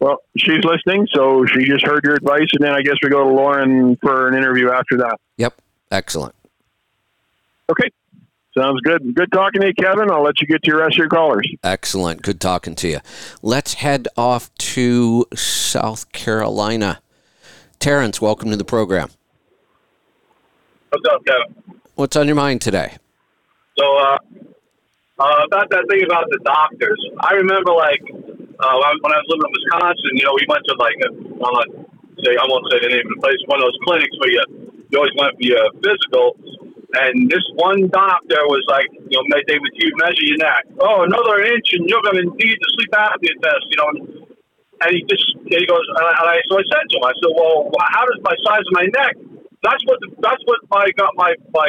Okay. Well, she's listening, so she just heard your advice, and then I guess we go to Lauren for an interview after that. Yep, excellent. Okay. Sounds good. Good talking to you, Kevin. I'll let you get to your rest of your callers. Excellent. Good talking to you. Let's head off to South Carolina. Terrence, welcome to the program. What's up, Kevin? What's on your mind today? So, uh, uh, about that thing about the doctors, I remember like uh, when I was living in Wisconsin, you know, we went to like a, well, not say I won't say the name of the place, one of those clinics where you you always went for your physical, and this one doctor was like, you know, they would you measure your neck, oh, another inch, and you're going to need the sleep apnea test, you know. And, and he just he goes, and I, and so I said to him, I said, well, how does my size of my neck? That's what the, that's what my got my my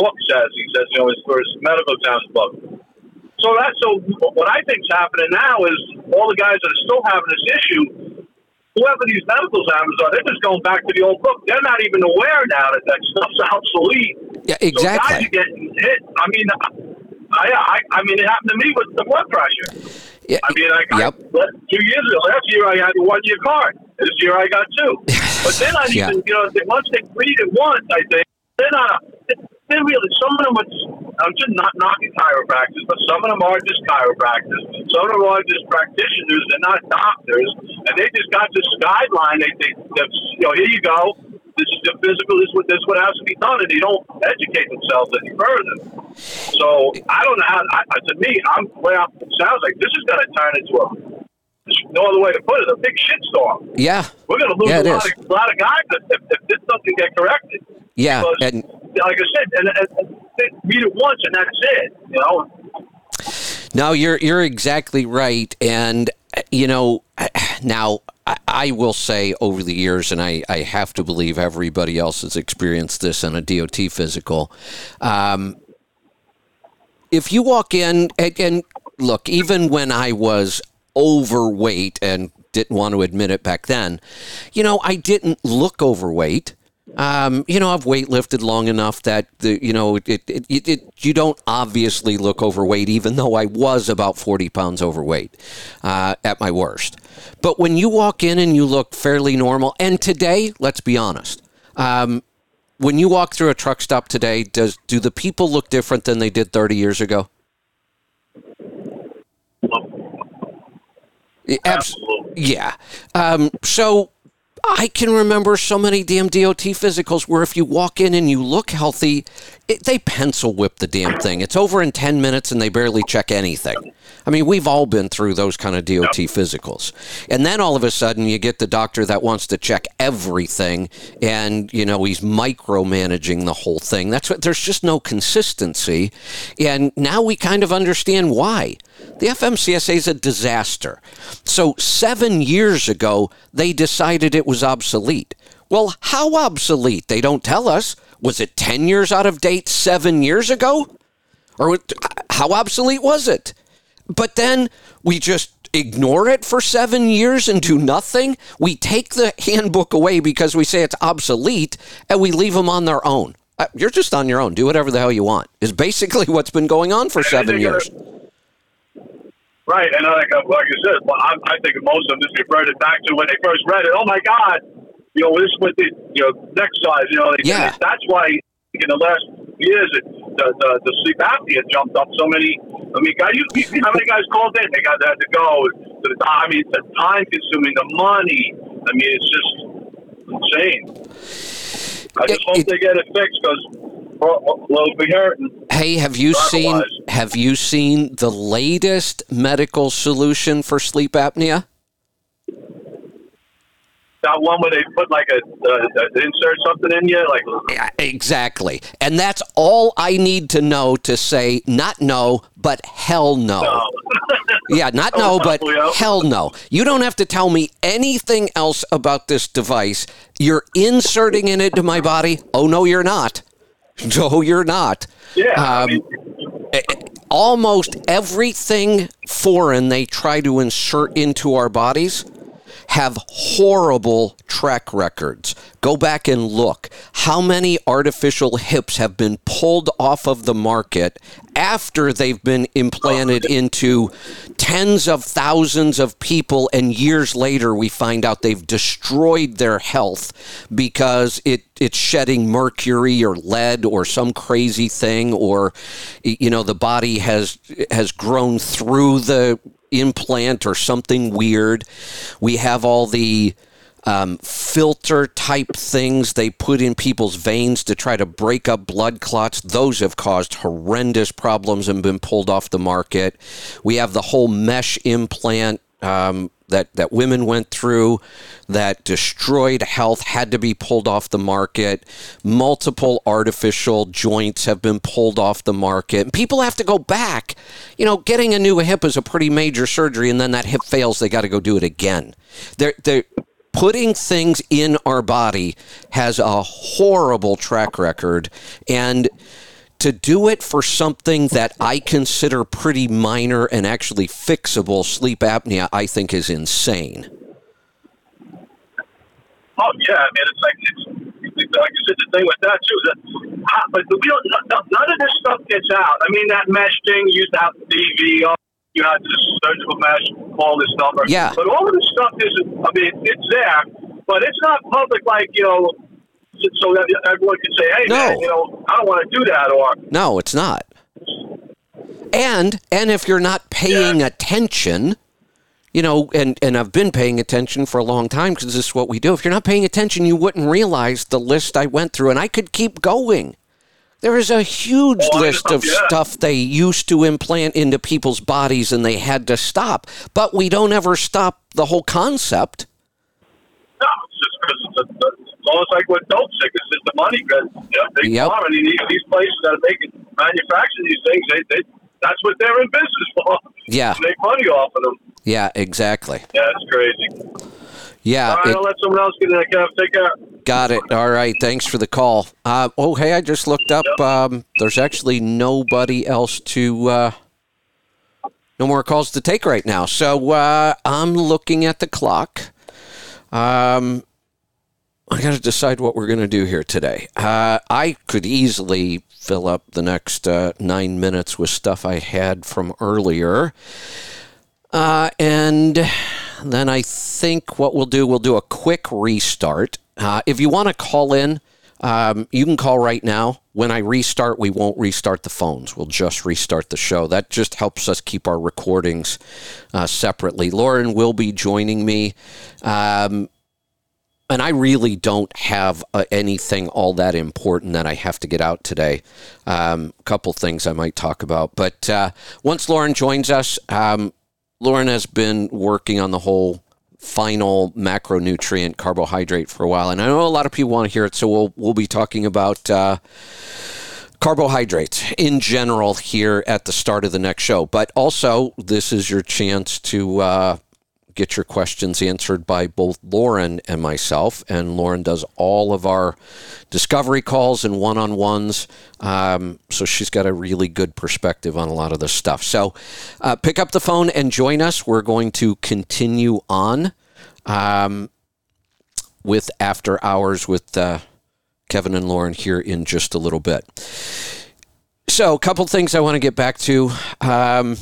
book says. He says, you know, his medical exams book. So that's so. What I think's happening now is all the guys that are still having this issue, whoever these medical examiners are, they're just going back to the old book. They're not even aware now that that stuff's obsolete. Yeah, exactly. So guys are getting hit. I mean, I, I, I mean, it happened to me with the blood pressure. Yeah, I mean, I got Yep. two years ago. Last year, I had a one year card. This year, I got two. But then I Yeah. even, you know, once they read it once, I think they're not. They're really some of them. Are, I'm just not knocking chiropractors, but some of them are just chiropractors. Some of them are just practitioners. They're not doctors, and they just got this guideline. They, they, they you know, here you go. This is the physical. This is what this is what has to be done, and they don't educate themselves any further. So I don't know how. I, to me, I'm well. It sounds like this is going to turn into a no other way to put it, a big shitstorm. Yeah. We're going to lose Yeah, a, lot is. of, a lot of guys if, if, if this doesn't get corrected. Yeah. Because, And like I said, and, and, and it once and that's it. You know, No, you're you're exactly right, and you know now I, will say over the years, and I, I have to believe everybody else has experienced this in a DOT physical. Um, if you walk in and, and look, even when I was overweight and didn't want to admit it back then, you know, I didn't look overweight. Um, you know, I've weightlifted long enough that the you know it, it, it, it you don't obviously look overweight, even though I was about forty pounds overweight uh, at my worst. But when you walk in and you look fairly normal, and today, let's be honest, um, when you walk through a truck stop today, does do the people look different than they did thirty years ago? Absolutely. yeah. Um, so I can remember so many damn DOT physicals where if you walk in and you look healthy, it, they pencil whip the damn thing. It's over in 10 minutes and they barely check anything. I mean, we've all been through those kind of DOT physicals. And then all of a sudden you get the doctor that wants to check everything and, you know, he's micromanaging the whole thing. That's what there's just no consistency. And now we kind of understand why. The FMCSA is a disaster. So, seven years ago, they decided it was obsolete. Well, how obsolete? They don't tell us. Was it 10 years out of date seven years ago? Or how obsolete was it? But then we just ignore it for seven years and do nothing. We take the handbook away because we say it's obsolete and we leave them on their own. Uh, You're just on your own. Do whatever the hell you want, is basically what's been going on for seven years. Right, and like, uh, like I said, well, I, I think most of them just reverted back to when they first read it. Oh my God, you know, this is what the you know next size. You know, they, Yeah. that's why in the last years it, the, the the sleep apnea jumped up so many. I mean, guys, you, how many guys called in? They got had to go to the. I mean, the time consuming, the money. I mean, it's just insane. I just It- hope it- they get it fixed because we'll be hurting. Hey, have you seen have you seen the latest medical solution for sleep apnea? That one where they put like a uh, insert something in you, like Yeah, exactly. And that's all I need to know to say not no, but hell no. no. Yeah, not no, but hell no. You don't have to tell me anything else about this device. You're inserting it into my body. Oh, no, you're not. No, you're not. Yeah, I Um, mean, Almost everything foreign they try to insert into our bodies have horrible track records. Go back and look. How many artificial hips have been pulled off of the market after they've been implanted into tens of thousands of people, and years later we find out they've destroyed their health because it, it's shedding mercury or lead or some crazy thing, or you know the body has has grown through the implant or something weird. We have all the um, filter type things they put in people's veins to try to break up blood clots. Those have caused horrendous problems and been pulled off the market. We have the whole mesh implant. Um, that, that women went through that destroyed health had to be pulled off the market. Multiple artificial joints have been pulled off the market. People have to go back. You know, getting a new hip is a pretty major surgery, and then that hip fails, they got to go do it again. They're, they're, putting things in our body has a horrible track record. And to do it for something that I consider pretty minor and actually fixable, sleep apnea, I think is insane. oh yeah, I mean, it's like it's, it's like you said. The thing with that too, is that, but we don't. None of this stuff gets out. I mean, that mesh thing you used to have TV. oh, You have this surgical mesh, all this stuff. Yeah. But all of this stuff isn't. I mean, it's there, but it's not public. Like you know, so that everyone can say, "Hey, No. man, you know, I don't want to do that," or No, it's not. And and if you're not paying attention, you know, and and I've been paying attention for a long time because this is what we do. If you're not paying attention, you wouldn't realize the list I went through, and I could keep going. There is a huge Oh, list of yeah. stuff they used to implant into people's bodies and they had to stop. But we don't ever stop the whole concept. No, it's just because it's, a- almost like with dope sick. It's just the money because you know, big Yep. pharma. I mean, these, these places that are making manufacture these things, they, they that's what they're in business for. Yeah. Make money off of them. Yeah, exactly. Yeah, it's crazy. Yeah, All right, it- I'll let someone else get in. Kev. Take care. got it. All right, thanks for the call. Uh, oh, hey, I just looked up. Um, there's actually nobody else to. Uh, no more calls to take right now. So uh, I'm looking at the clock. Um, I got to decide what we're going to do here today. Uh, I could easily fill up the next uh, nine minutes with stuff I had from earlier. Uh, and then I think what we'll do, we'll do a quick restart. Uh, if you want to call in, um, you can call right now. When I restart, we won't restart the phones. We'll just restart the show. That just helps us keep our recordings uh, separately. Lauren will be joining me. Um, and I really don't have uh, anything all that important that I have to get out today. Um, a couple things I might talk about. But uh, once Lauren joins us, um, Lauren has been working on the whole final macronutrient carbohydrate for a while, and I know a lot of people want to hear it, so we'll we'll be talking about uh, carbohydrates in general here at the start of the next show. But also, this is your chance to. Get your questions answered by both Lauren and myself. And Lauren does all of our discovery calls and one on ones. Um, so she's got a really good perspective on a lot of this stuff. So uh, pick up the phone and join us. We're going to continue on um, with After Hours with uh, Kevin and Lauren here in just a little bit. So, a couple things I want to get back to. Um,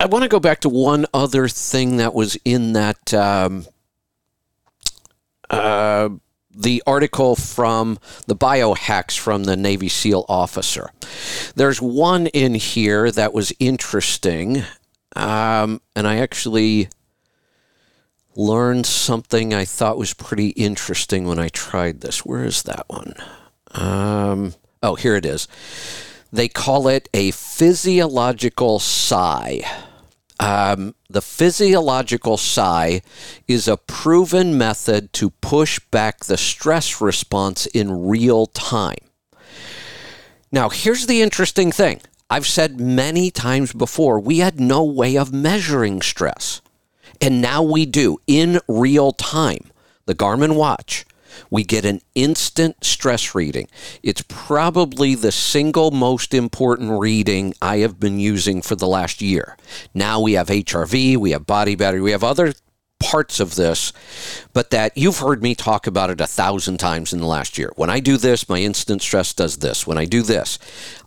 I want to go back to one other thing that was in that um, uh, the article from the biohacks from the Navy SEAL officer. There's one in here that was interesting, um, and I actually learned something I thought was pretty interesting when I tried this. Where is that one? Um, oh, here it is. They call it a physiological sigh. Um, the physiological sigh is a proven method to push back the stress response in real time. Now, here's the interesting thing I've said many times before we had no way of measuring stress. And now we do in real time. The Garmin watch, we get an instant stress reading. It's probably the single most important reading I have been using for the last year. Now we have HRV, we have body battery, we have other parts of this, but that you've heard me talk about it a thousand times in the last year. When I do this, my instant stress does this. When I do this,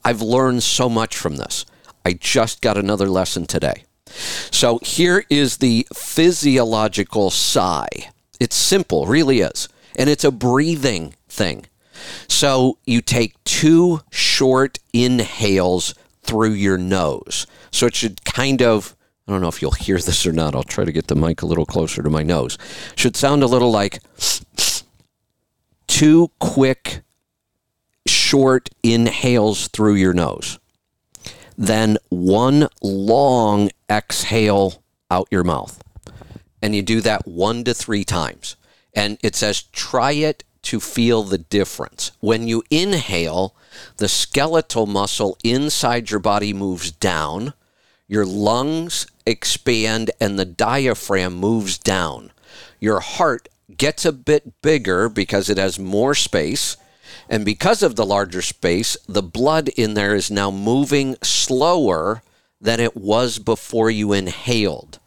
I've learned so much from this. I just got another lesson today. So here is the physiological sigh. It's simple, really is. And it's a breathing thing. So you take two short inhales through your nose. So it should kind of, I don't know if you'll hear this or not. I'll try to get the mic a little closer to my nose. Should sound a little like two quick, short inhales through your nose then one long exhale out your mouth. And you do that one to three times. And it says, try it to feel the difference. When you inhale, the skeletal muscle inside your body moves down, your lungs expand, and the diaphragm moves down. Your heart gets a bit bigger because it has more space. And because of the larger space, the blood in there is now moving slower than it was before you inhaled.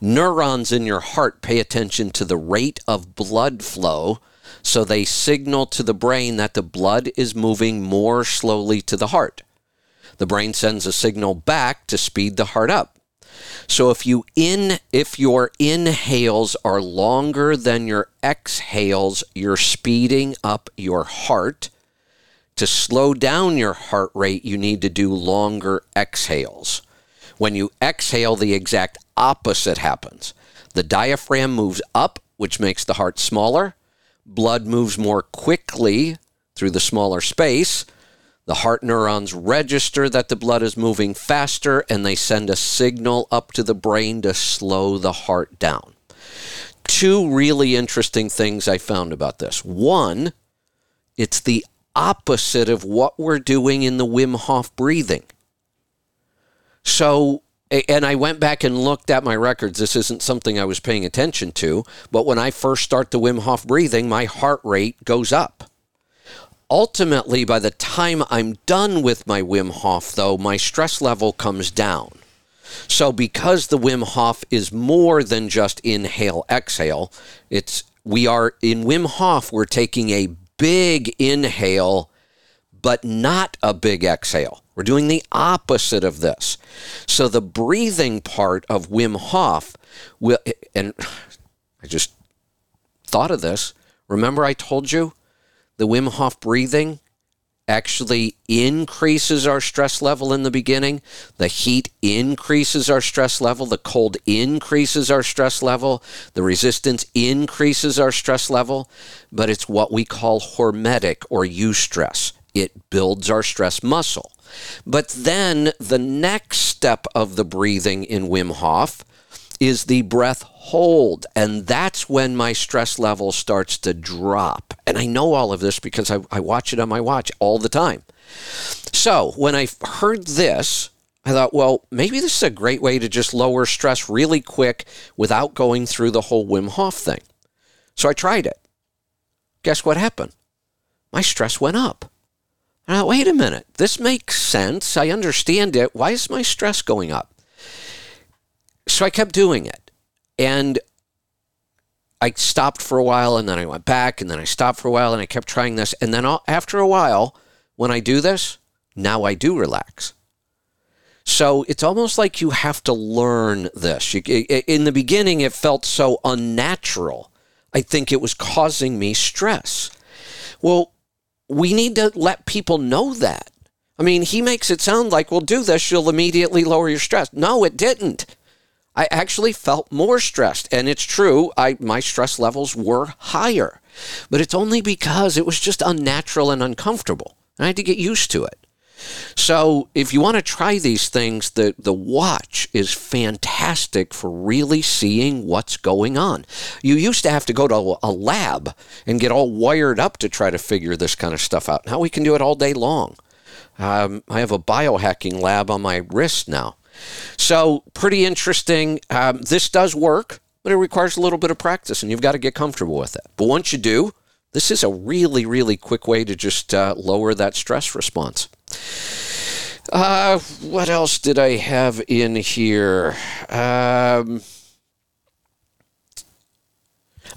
Neurons in your heart pay attention to the rate of blood flow, so they signal to the brain that the blood is moving more slowly to the heart. The brain sends a signal back to speed the heart up. So if you in if your inhales are longer than your exhales, you're speeding up your heart. To slow down your heart rate, you need to do longer exhales. When you exhale, the exact opposite happens. The diaphragm moves up, which makes the heart smaller. Blood moves more quickly through the smaller space. The heart neurons register that the blood is moving faster and they send a signal up to the brain to slow the heart down. Two really interesting things I found about this. One, it's the opposite of what we're doing in the Wim Hof breathing. So, and I went back and looked at my records. This isn't something I was paying attention to, but when I first start the Wim Hof breathing, my heart rate goes up. Ultimately, by the time I'm done with my Wim Hof, though, my stress level comes down. So, because the Wim Hof is more than just inhale, exhale, it's we are in Wim Hof, we're taking a big inhale, but not a big exhale. We're doing the opposite of this. So, the breathing part of Wim Hof will, and I just thought of this. Remember, I told you the Wim Hof breathing actually increases our stress level in the beginning. The heat increases our stress level. The cold increases our stress level. The resistance increases our stress level. But it's what we call hormetic or eustress. It builds our stress muscle. But then the next step of the breathing in Wim Hof is the breath hold. And that's when my stress level starts to drop. And I know all of this because I, I watch it on my watch all the time. So when I heard this, I thought, well, maybe this is a great way to just lower stress really quick without going through the whole Wim Hof thing. So I tried it. Guess what happened? My stress went up. Now, wait a minute. This makes sense. I understand it. Why is my stress going up? So I kept doing it. And I stopped for a while and then I went back and then I stopped for a while and I kept trying this. And then after a while, when I do this, now I do relax. So it's almost like you have to learn this. In the beginning, it felt so unnatural. I think it was causing me stress. Well, we need to let people know that. I mean, he makes it sound like, well, do this, you'll immediately lower your stress. No, it didn't. I actually felt more stressed. And it's true, I, my stress levels were higher. But it's only because it was just unnatural and uncomfortable. I had to get used to it. So if you want to try these things, the, the watch is fantastic for really seeing what's going on. You used to have to go to a lab and get all wired up to try to figure this kind of stuff out. Now we can do it all day long. Um, I have a biohacking lab on my wrist now. So, pretty interesting. Um, this does work, but it requires a little bit of practice, and you've got to get comfortable with it. But once you do, this is a really, really quick way to just uh, lower that stress response. Uh, what else did I have in here? Um,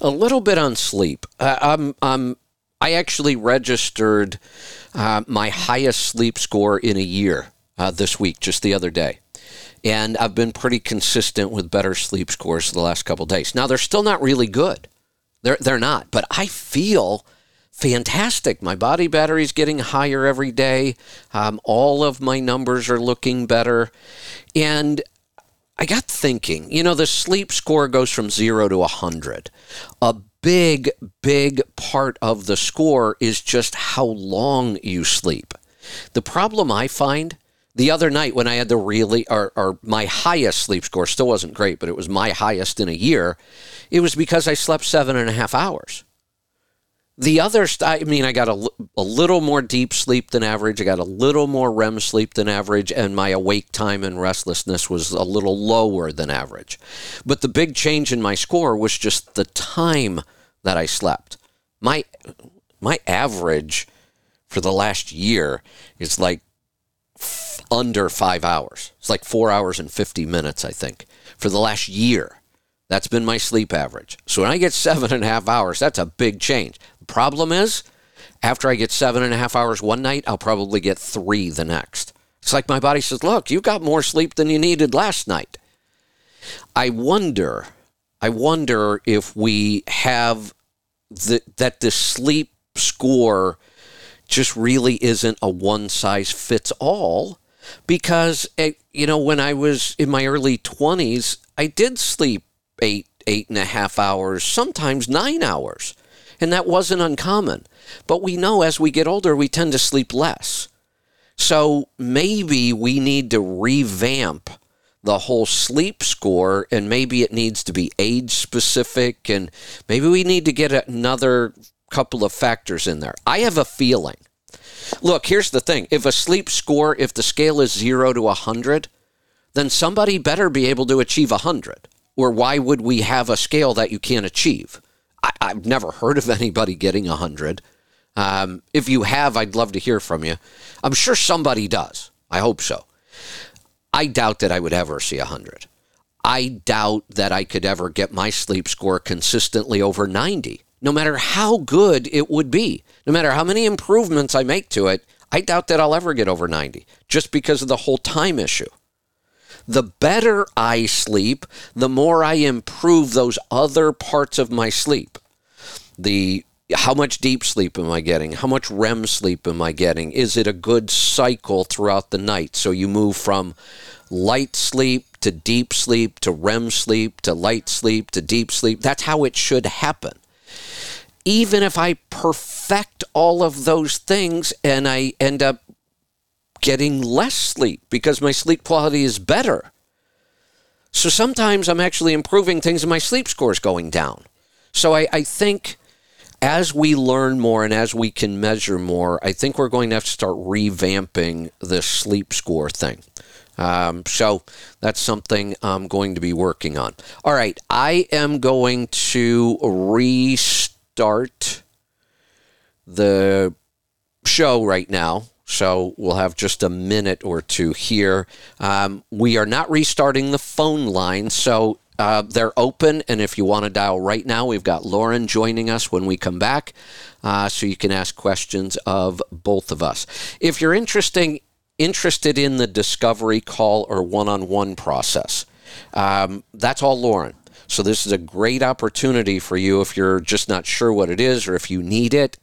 a little bit on sleep. Uh, I'm, I'm, I actually registered uh, my highest sleep score in a year uh, this week, just the other day and I've been pretty consistent with better sleep scores the last couple days. Now they're still not really good. They're they're not, but I feel fantastic. My body battery is getting higher every day. Um, all of my numbers are looking better, and I got thinking. You know, the sleep score goes from zero to a hundred. A big, big part of the score is just how long you sleep. The problem I find the other night when I had the really, or, or, my highest sleep score, still wasn't great, but it was my highest in a year, it was because I slept seven and a half hours. The other, I mean, I got a, a little more deep sleep than average. I got a little more REM sleep than average, and my awake time and restlessness was a little lower than average. But the big change in my score was just the time that I slept. My my average for the last year is like under five hours. It's like four hours and 50 minutes, I think, for the last year. That's been my sleep average. So when I get seven and a half hours, that's a big change. Problem is, after I get seven and a half hours one night, I'll probably get three the next. It's like my body says, look, you got more sleep than you needed last night. I wonder, I wonder if we have the, that the sleep score just really isn't a one size fits all because it, eh, you know when I was in my early twenties, I did sleep eight eight and a half hours, sometimes nine hours, And that wasn't uncommon. But we know as we get older, we tend to sleep less. So maybe we need to revamp the whole sleep score and maybe it needs to be age specific and maybe we need to get another couple of factors in there. I have a feeling. Look, here's the thing. If a sleep score, if the scale is 0 to 100, then somebody better be able to achieve 100. Or why would we have a scale that you can't achieve? I, have never heard of anybody getting 100. Um, if you have, I'd love to hear from you. I'm sure somebody does. I hope so. I doubt that I would ever see 100. I doubt that I could ever get my sleep score consistently over 90, no matter how good it would be. No matter how many improvements I make to it, I doubt that I'll ever get over 90 just because of the whole time issue. The better I sleep, the more I improve those other parts of my sleep. The how much deep sleep am I getting? How much REM sleep am I getting? Is it a good cycle throughout the night? So you move from light sleep to deep sleep to REM sleep to light sleep to deep sleep. That's how it should happen. Even if I perfect all of those things and I end up getting less sleep because my sleep quality is better. So sometimes I'm actually improving things and my sleep score is going down. So I, I think as we learn more and as we can measure more, I think we're going to have to start revamping the sleep score thing. Um, so that's something I'm going to be working on. All right, I am going to restart the show right now. So we'll have just a minute or two here. Um, we are not restarting the phone line. So uh, they're open, and if you want to dial right now, we've got Lauren joining us when we come back, uh, so you can ask questions of both of us. If you're interesting, interested in the discovery call or one-on-one process, um, that's all Lauren. So this is a great opportunity for you if you're just not sure what it is or if you need it.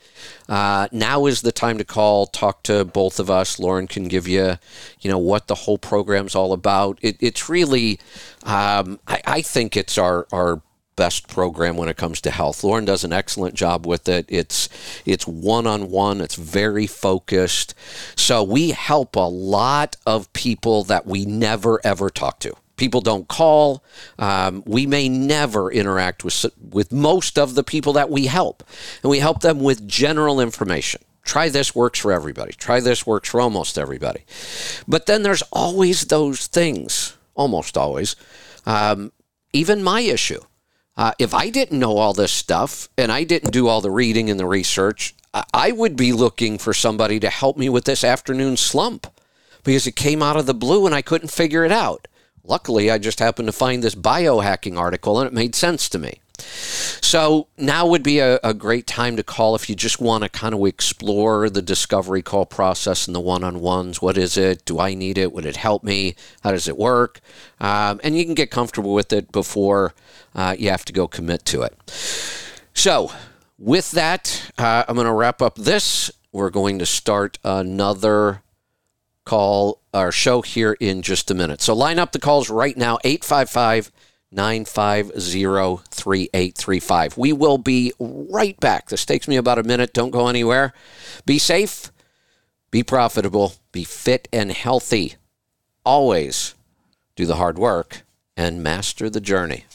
Uh, now is the time to call, talk to both of us. Lauren can give you, you know, what the whole program's all about. It, it's really, um, I, I think it's our our best program when it comes to health. Lauren does an excellent job with it. It's it's one on one. It's very focused. So we help a lot of people that we never ever talk to people don't call. Um, we may never interact with with most of the people that we help, and we help them with general information. Try this works for everybody. Try this works for almost everybody. But then there's always those things, almost always. Um, even my issue. Uh, if I didn't know all this stuff and I didn't do all the reading and the research, I would be looking for somebody to help me with this afternoon slump because it came out of the blue and I couldn't figure it out. Luckily, I just happened to find this biohacking article and it made sense to me. So now would be a, a great time to call if you just want to kind of explore the discovery call process and the one on ones. What is it? Do I need it? Would it help me? How does it work? Um, and you can get comfortable with it before uh, you have to go commit to it. So, with that, uh, I'm going to wrap up this. We're going to start another call our show here in just a minute. So line up the calls right now 855 950 3835. We will be right back. This takes me about a minute. Don't go anywhere. Be safe, be profitable, be fit and healthy. Always do the hard work and master the journey.